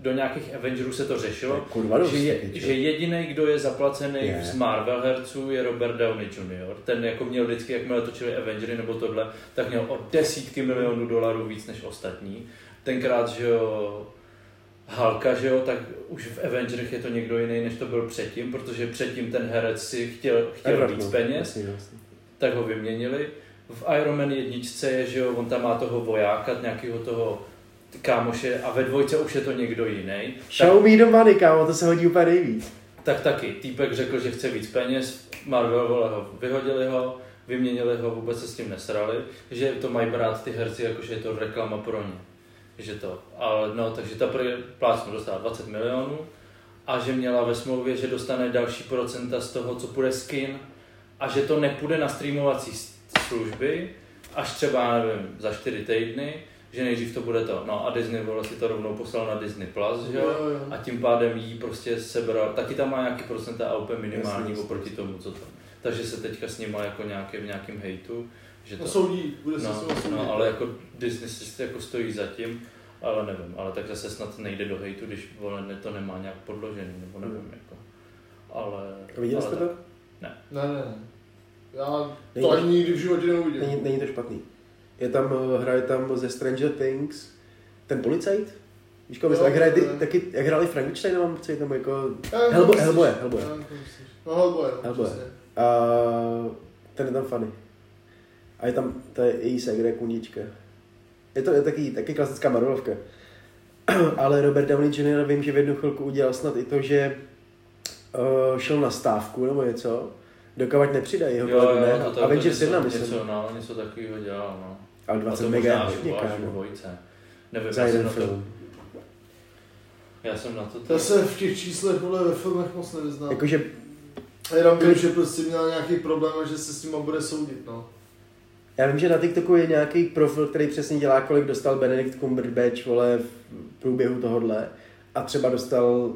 do nějakých Avengerů se to To řešilo, je kurva dost, že, je, že jediný, kdo je zaplacený Je. z Marvel herců, je Robert Downey Jr. Ten jako měl vždycky, jakmile točili Avengery nebo tohle, tak měl o desítky milionů dolarů víc než ostatní. Tenkrát, že jo, Halka, že jo, tak už v Avengerech je to někdo jiný, než to byl předtím, protože předtím ten herec si chtěl, chtěl víc peněz, jasně. tak ho vyměnili. V Iron Man jedničce je, že jo, on tam má toho vojáka, nějakého toho kámoše a ve dvojce už je to někdo jiný. Show me the money, kámo, to se hodí úplně nejvíc. Tak taky, týpek řekl, že chce víc peněz, Marvel vole ho, vyhodili ho, vyměnili ho, vůbec se s tím nesrali, že to mají brát ty herci, jakože je to reklama pro ně. Že to, ale no, takže ta plácnu dostala 20 milionů a že měla ve smlouvě, že dostane další procenta z toho, co půjde z kin a že to nepůjde na streamovací služby, až třeba, nevím, za 4 týdny, že nejdřív to bude to. No a Disney vole si to rovnou poslal na Disney Plus, že jo? Jo, jo. a tím pádem jí prostě sebral, taky tam má nějaký procenta a úplně minimální Jasně, jasně, oproti tomu, co to. Takže se teďka s nima jako nějaký, v nějakém hejtu, že to, No soudí, bude se no, soudit. no, ale jako Disney si jako stojí za tím, ale nevím, ale tak zase snad nejde do hejtu, když vole, ne, to nemá nějak podložený, nebo nevím, jako. Ale, A viděli ale jste to? Ne, ne, ne. Já Není to ani nikdy v životě neuvidím. Není, není to špatný. Je tam, eh, hraje tam ze Stranger Things ten policajt. Víš, myslím, Jo, jak, hraje ty, taky, jak hráli Frankensteina, mám pocit, nebo jako... Nevím, co myslíš. No Hellboy, no, Hellboy. přesně. A ten je tam funny. A je tam, to je její segra, kunička. Je to je taky, taky klasická Marvelovka. Ale Robert Downey Jr. vím, že v jednu chvilku udělal snad i to, že uh, šel na stávku nebo něco, dokavať nepřidají jeho Jo, kolegu, jo, ne? to, to, Avengers to 1, něco, myslím. něco, no, něco takového dělal, no. Ale A 20 to mega je dvojce. Nevím, Za já jsem, jeden na to, film. já jsem na to... Já se v těch číslech podle ve filmech moc nevyznám. Jakože A jenom vím, že prostě měl nějaký problém a že se s nima bude soudit, no. Já vím, že na TikToku je nějaký profil, který přesně dělá, kolik dostal Benedict Cumberbatch, vole, v průběhu tohohle. A třeba dostal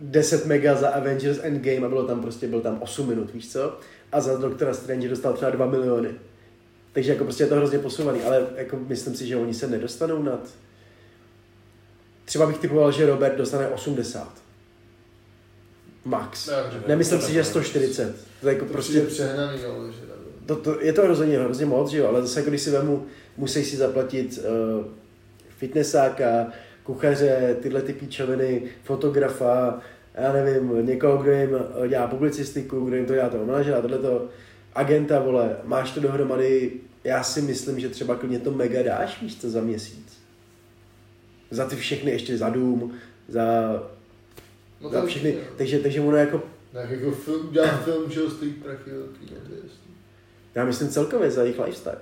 10 mega za Avengers Endgame a bylo tam prostě, byl tam 8 minut, víš co? A za Doktora Strange dostal třeba 2 miliony. Takže jako prostě je to hrozně posouvaný, ale jako myslím si, že oni se nedostanou nad... Třeba bych typoval, že Robert dostane 80. Max. Ne, že- Nemyslím to si, že nevím. 140. To je jako To prostě... přehnaný, ale že. To, to, je to hrozně, hrozně moc, že jo, ale zase když si vemu, musí si zaplatit uh, fitnessáka, kuchaře, tyhle ty píčoviny, fotografa, já nevím, někoho, kdo jim eh, dělá publicistiku, kdo jim to dělá toho manažera, tohleto agenta, vole, máš to dohromady, já si myslím, že třeba klidně to mega dáš, víš co, za měsíc. Za ty všechny ještě za dům, za, No za všechny, no. takže, takže ono jako, Tak jako film, dělá film, že ho stojí prachy velký, no to je jasný. Já myslím celkově za jejich lifestyle.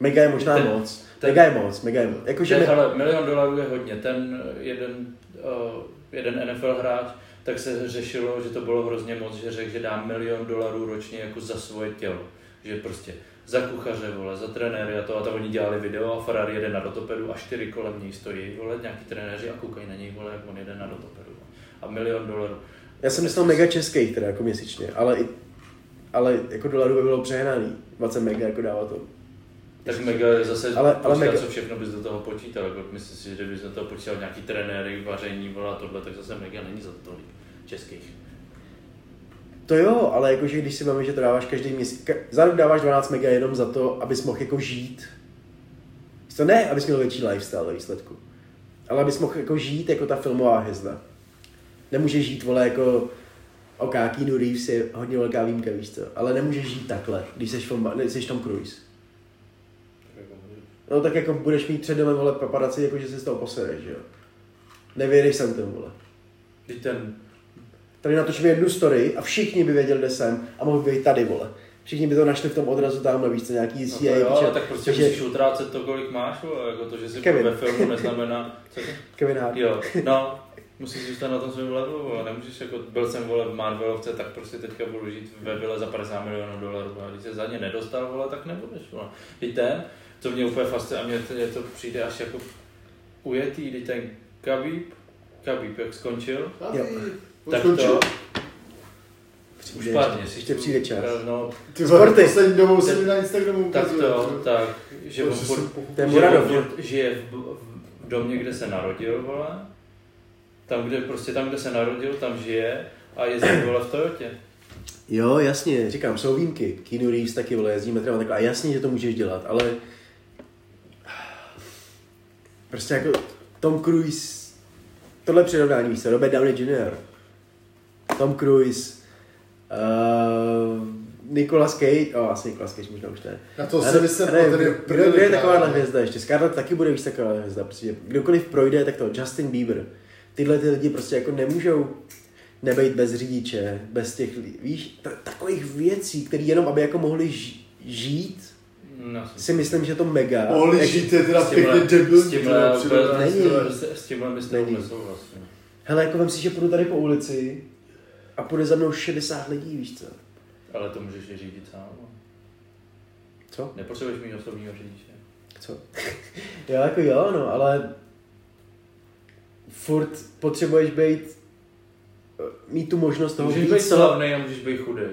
Mega je možná Ten- moc. ten- mega je moc, mega je moc. Jakože Ten, ne, ale milion dolarů je hodně. Ten eh, jeden, uh, jeden NFL hráč tak se řešilo, že to bylo hrozně moc, že řekl, že dá milion dolarů ročně jako za svoje tělo. Že prostě za kuchaře, vole, za trenéry a to a tam oni dělali video a Ferrari jede na rotopedu a čtyři kolem něj stojí, vole, nějaký trenéři a koukají na něj, vole, jak on jede na rotopedu. A milion dolarů. Já jsem myslel mega českých teda jako měsíčně, ale, i, ale jako dolarů by bylo přehnaný. 20 mega jako dává to. Tak mega je zase, Ale- ale, mega- co všechno bys do toho počítal, jako myslím si, že kdybys do toho počítal nějaký trenéry, vaření, a tohle, tak zase mega není za to tolik českých. To jo, ale jakože když si máme, že to dáváš každý měsíc, ka- za rok dáváš 12 mega jenom za to, abys mohl jako žít. To ne, abys měl větší lifestyle ve výsledku. Ale abys mohl jako žít jako ta filmová hvězda. Nemůžeš žít, vole, jako OK, Keanu Reeves je hodně velká výjimka, víš co, ale nemůžeš žít takhle, když jsi, film, když jsi Tom Cruise. No tak jako budeš mít před domem, vole, paparaci, jako že se z toho posereš, že jo. Nevědeš sem tomu, vole. Teď ten, Tady natočíme jednu story a všichni by věděli, kde jsem a mohl by být tady, vole. Všichni by to našli v tom odrazu tamhle, víš co, nějaký no to CIA, jo, ale tak prostě že- musíš utrácet to, kolik máš, vole, jako to, že jsi Kevin. ve filmu neznamená, co to? Kevin Hart. Jo, no, musíš zůstat na tom svém levelu, vole. nemůžeš jako, byl jsem vole v Marvelovce, tak prostě teďka budu žít ve vile za 50 milionů dolarů, a když se za ně nedostal, vole, tak nebudeš, vole. I ten, co mě úplně fascinuje, a mně to, je to přijde až jako ujetý, kdy ten Khabib, Khabib, jak skončil, Jo. tak Skončil? to, Přijde už ještě- špatně, ještě přijde čas. No, Ty Sporty. poslední dobou se mi na Instagramu tak to, tak, že on furt, že on žije v, v domě, kde se narodil, vole. Tam, kde, prostě tam, kde se narodil, tam žije a jezdí, vole, v Toyotě. Jo, jasně, říkám, jsou výjimky. Keanu Reeves taky, vole, jezdí metrem a takhle. A jasně, že to můžeš dělat, ale... Prostě jako Tom Cruise... Tohle přirovnání, co, Robert Downey Jr. Tom Cruise... Uh, Nicolas Cage, o, asi Nicolas Cage možná už ne. Na to si myslím, ne, je kdo, kdo, je takováhle právě. hvězda ještě? Scarlett taky bude víc taková hvězda, protože kdokoliv projde, tak to Justin Bieber. Tyhle ty lidi prostě jako nemůžou nebejt bez řidiče, bez těch, víš, t- takových věcí, které jenom, aby jako mohli ž- žít, No, si myslím, že to mega. Mohli Jak- žít je teda s tímhle- pěkně debilní. s tímhle. Není. s- tímhle bys nesouhlasil. Hele, jako vem si, že půjdu tady po ulici a půjde za mnou 60 lidí, víš co? Ale to můžeš i řídit sám. Co? Nepotřebuješ mít osobního řidiče. Co? jo, jako jo, no, ale furt potřebuješ být, mít tu možnost toho Můžeš být slavný a můžeš být chudej.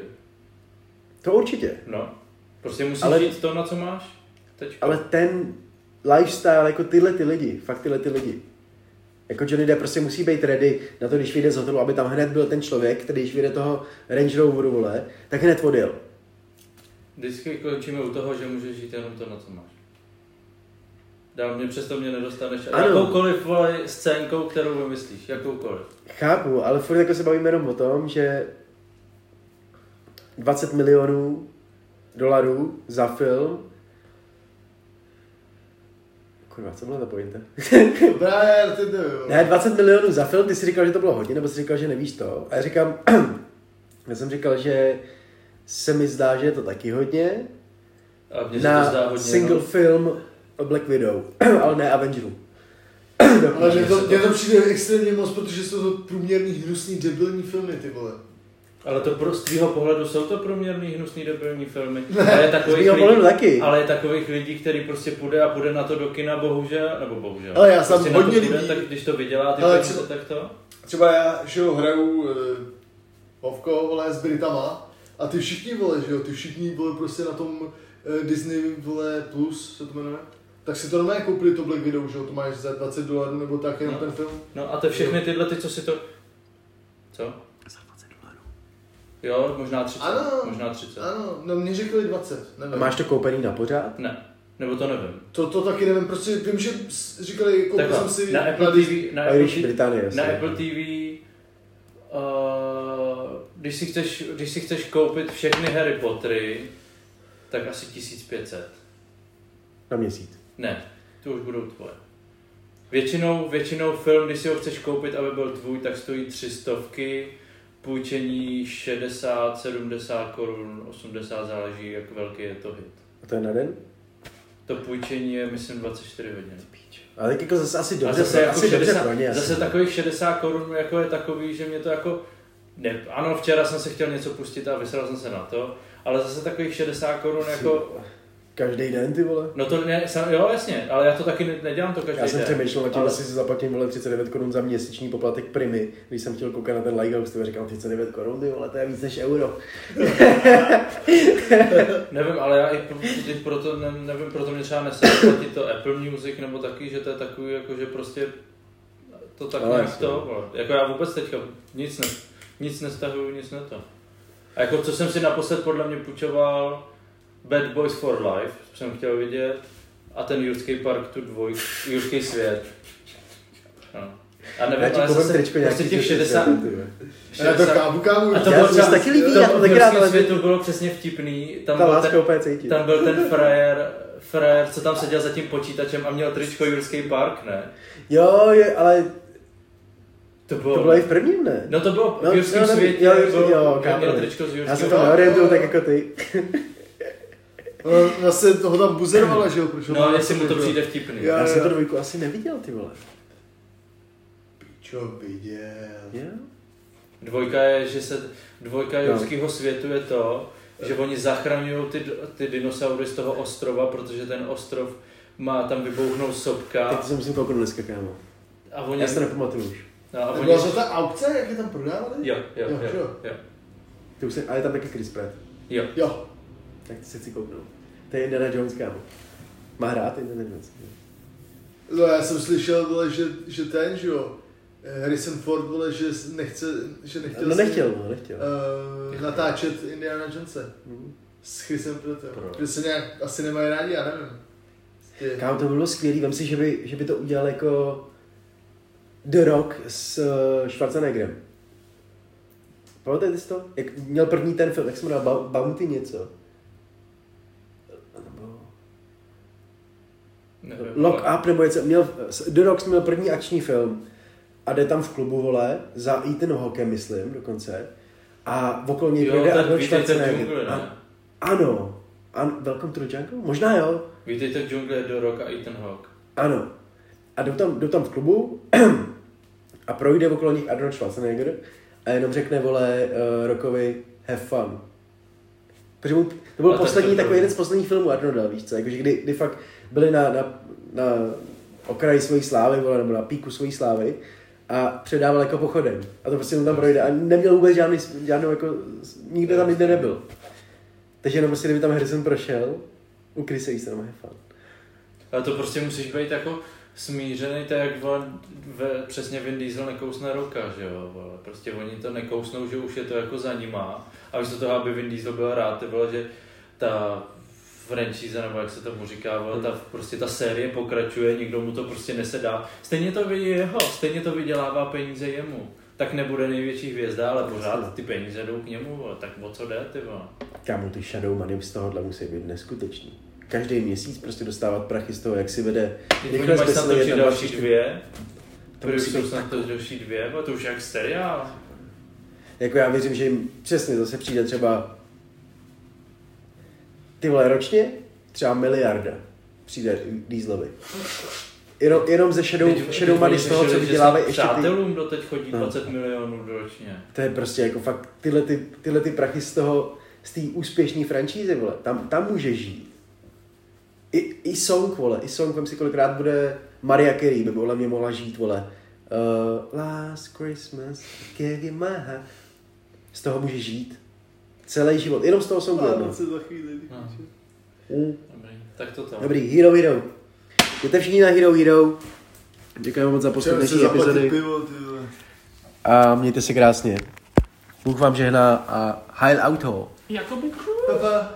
To určitě. No. Prostě musíš Ale- žít to, na co máš. Teď. Ale ten lifestyle, jako tyhle ty lidi, fakt tyhle ty lidi. Jako Johnny Depp prostě musí být ready na to, když vyjde z hotelu, aby tam hned byl ten člověk, který když vyjde toho Range Roveru, vole, tak hned odjel. Vždycky končíme u toho, že můžeš žít jenom to, na co máš. Dál mě přesto mě nedostaneš Ano. jakoukoliv vole, scénkou, kterou vymyslíš, jakoukoliv. Chápu, ale furt jako se bavíme jenom o tom, že 20 milionů dolarů za film Kurva, co byla ta pointa? Ne, 20 milionů za film, ty jsi říkal, že to bylo hodně, nebo jsi říkal, že nevíš to. A já říkám, já jsem říkal, že se mi zdá, že je to taky hodně, A mně se to zdá na hodně. single no. film Black Widow, ale ne Avengerů. Ale mně to, se to- přijde extrémně moc, protože jsou to průměrný, hnusný, debilní filmy, ty vole. Ale to pro, z tvýho pohledu jsou to proměrný, hnusný, debilní filmy. Ale je takových lidí, taky. ale je takových lidí, který prostě půjde a půjde na to do kina, bohužel, nebo bohužel. Ale já jsem prostě hodně půjde, lidí- Tak když to vydělá, ty Ale peníze, třeba- tak to. Třeba já, že jo, hraju uh, Hovko, vole, s Britama a ty všichni, vole, že jo, ty všichni, vole, prostě na tom uh, Disney, vole, Plus, se to jmenuje, tak si to normálně koupili to Black Widow, že to máš za 20 dolarů nebo tak, jenom No. ten film. No a to všechny tyhle, ty, co si to... Co? Za 20 dolarů. Jo, možná 30. Ano. Možná 30. Ano, no mě řekli 20, A nevím. máš to koupený na pořád? Ne, nebo to nevím. To, to taky nevím, prostě vím, že říkali, koupil Takhle, jsem si na Apple Disney- TV, na A Apple TV, Británie, na. Apple TV uh, když, si chceš, když si chceš koupit všechny Harry Pottery, tak asi 1500. Na měsíc. Ne, to už budou tvoje. Většinou, většinou film, když si ho chceš koupit, aby byl tvůj, tak stojí 300, půjčení 60, 70 korun, 80 záleží, jak velký je to hit. A to je na den? To půjčení je, myslím, 24 hodin. Ale tak jako zase asi dobře, zase, jako asi dobře 60, pro ně. zase asi. takových 60 korun jako je takový, že mě to jako... Ne, ano, včera jsem se chtěl něco pustit a vysral jsem se na to, ale zase takových 60 korun jako... Každý den, ty vole. No to ne, sam, jo jasně, ale já to taky ne, nedělám to každý Já jsem den. přemýšlel nad tím, ale- jestli si zaplatím vole 39 korun za měsíční poplatek primy, když jsem chtěl koukat na ten Lighthouse, ty říkal 39 korun, ty vole, to je víc než euro. Nevím, ale já i pro- i proto, ne, nevím, proto mě třeba nese platit to Apple Music nebo taky, že to je takový, jako že prostě to tak Ale nějak to, vole. jako já vůbec teďka nic, ne, nic nestahuju, nic ne to. A jako co jsem si naposled podle mě půjčoval Bad Boys for Life, jsem chtěl vidět, a ten Jurský park, tu dvoj, Jurský svět. No. A nevím, Já ti ale zase tričko nějaký prostě těch že 60, ty vole. Já to kávu, kávu. A to Já bylo to třeba, taky líbí, to, já to taky rád, ale- světu bylo přesně vtipný, tam Ta byl láska ten, úplně cítit. tam byl ten frajer, frajer, co tam seděl za tím počítačem a měl tričko Jurský park, ne? Jo, je, ale To bylo... to bylo i v prvním, ne? No to bylo No, v Jurském no, no, světě, jo, jo, jo, měl tričko z Já jsem to Jo, neorientuju jo. tak jako ty. No, Zase toho tam buzerovala, že jo? Proč No, má jestli mu to přijde vtipný. Jo. Já jsem to dvojku asi neviděl, ty vole. Čo viděl. Jo? Dvojka je, že se, dvojka No. Jurského světu je to, že oni zachraňují ty, ty dinosaury z toho ostrova, protože ten ostrov má tam vybouchnout sopka Tak to jsem musím kouknout dneska, kámo. a oni... Já to nepamatuju už. no, a A oni byla to ta aukce, jak je tam prodávali? jo, jo, Jo, jo, jo. jo, Ty už se, a je tam taky Chris Pratt. jo. Jo. Tak ty se chci kouknout. To je Indiana Jones, kámo. Má hrát Indiana Jones. No já jsem slyšel, vole, že, že ten, že jo, eh, Harrison Ford, vole, že nechce, že nechtěl, No nechtěl, no, nechtěl. eh, natáčet Indiana Jonese Mhm. s Chrisem Prattem. Proč? Že se nějak asi nemají rádi, já nevím. Ty, Kámo, to by bylo skvělý. Vem si, že by, že by to udělal jako The Rock s uh, Schwarzeneggerem. Pamatujete si to? Jak měl první ten film, jak se jmenoval Bou- Bounty něco? Nebo- Nevím, Lock ale- Up nebo něco. Měl, The Rock měl první akční film a jde tam v klubu, vole, za Ethan Hawkem, myslím, dokonce. A okolo něj Jo, ten Arnold v Schwarzenegger. Ano. An, Welcome to the Jungle? Možná jo. Vítejte v džungli do Rock a Ethan Hawke. Ano. A jdou tam, jdou tam v klubu a projde okolo nich Arnold Schwarzenegger a jenom řekne, vole, uh, Rockovi, have fun. Protože mu, to byl A poslední, to takový jeden z posledních filmů Arnolda, víš co, jakože kdy, kdy fakt byli na, na, na okraji svojí slávy, vole, nebo na píku svojí slávy a předával jako pochodem. A to prostě tam projde a neměl vůbec žádný, žádnou jako, nikde tam nikde nebyl. Takže jenom prostě, kdyby tam Harrison prošel, u Chrisa Eastona, have fun. Ale to prostě musíš být jako smířený, tak jak vole, ve, přesně Vin Diesel nekousne roka, že jo, vole. Prostě oni to nekousnou, že už je to jako za nima. A místo toho, aby Vin Diesel byl rád, ty vole, že ta franchise, nebo jak se tomu říká, vole, ta, prostě ta série pokračuje, nikdo mu to prostě nesedá. Stejně to vidí jeho, stejně to vydělává peníze jemu. Tak nebude největší hvězda, ale pořád ty peníze jdou k němu, vole. tak o co jde, ty vole. Kámo, ty shadow money z tohohle musí být neskutečný. Každý měsíc prostě dostávat prachy z toho, jak si vede rychle mají snad jedna, další dvě, To musí jsou snad to další dvě, bo to už jak seriál. Jako já věřím, že jim přesně zase přijde třeba ty vole ročně třeba miliarda přijde Dieselovi. Jenom, jenom ze shadow, Teď- shadow teď money z toho, co vydělávají ještě ty, Přátelům doteď chodí No. 20 milionů ročně. to je prostě jako fakt tyhle, ty, tyhle ty prachy z toho, z té úspěšné franšízy, vole, tam, tam může žít. I, I Song, vole, i Song, vem si kolikrát bude Maria Carey, by podle mě mohla žít, vole. Uh, last Christmas, I gave you my heart. Z toho může žít. Celý život, jenom z toho A no. to se za chvíli. No. Mm. Dobrý, tak to tam. Dobrý, Hero Hero. Jděte všichni na Hero Hero. Děkujeme moc za zaplatit epizody. pivo. A mějte se krásně. Bůh vám žehná a heil auto. Jakoby Pa, pa.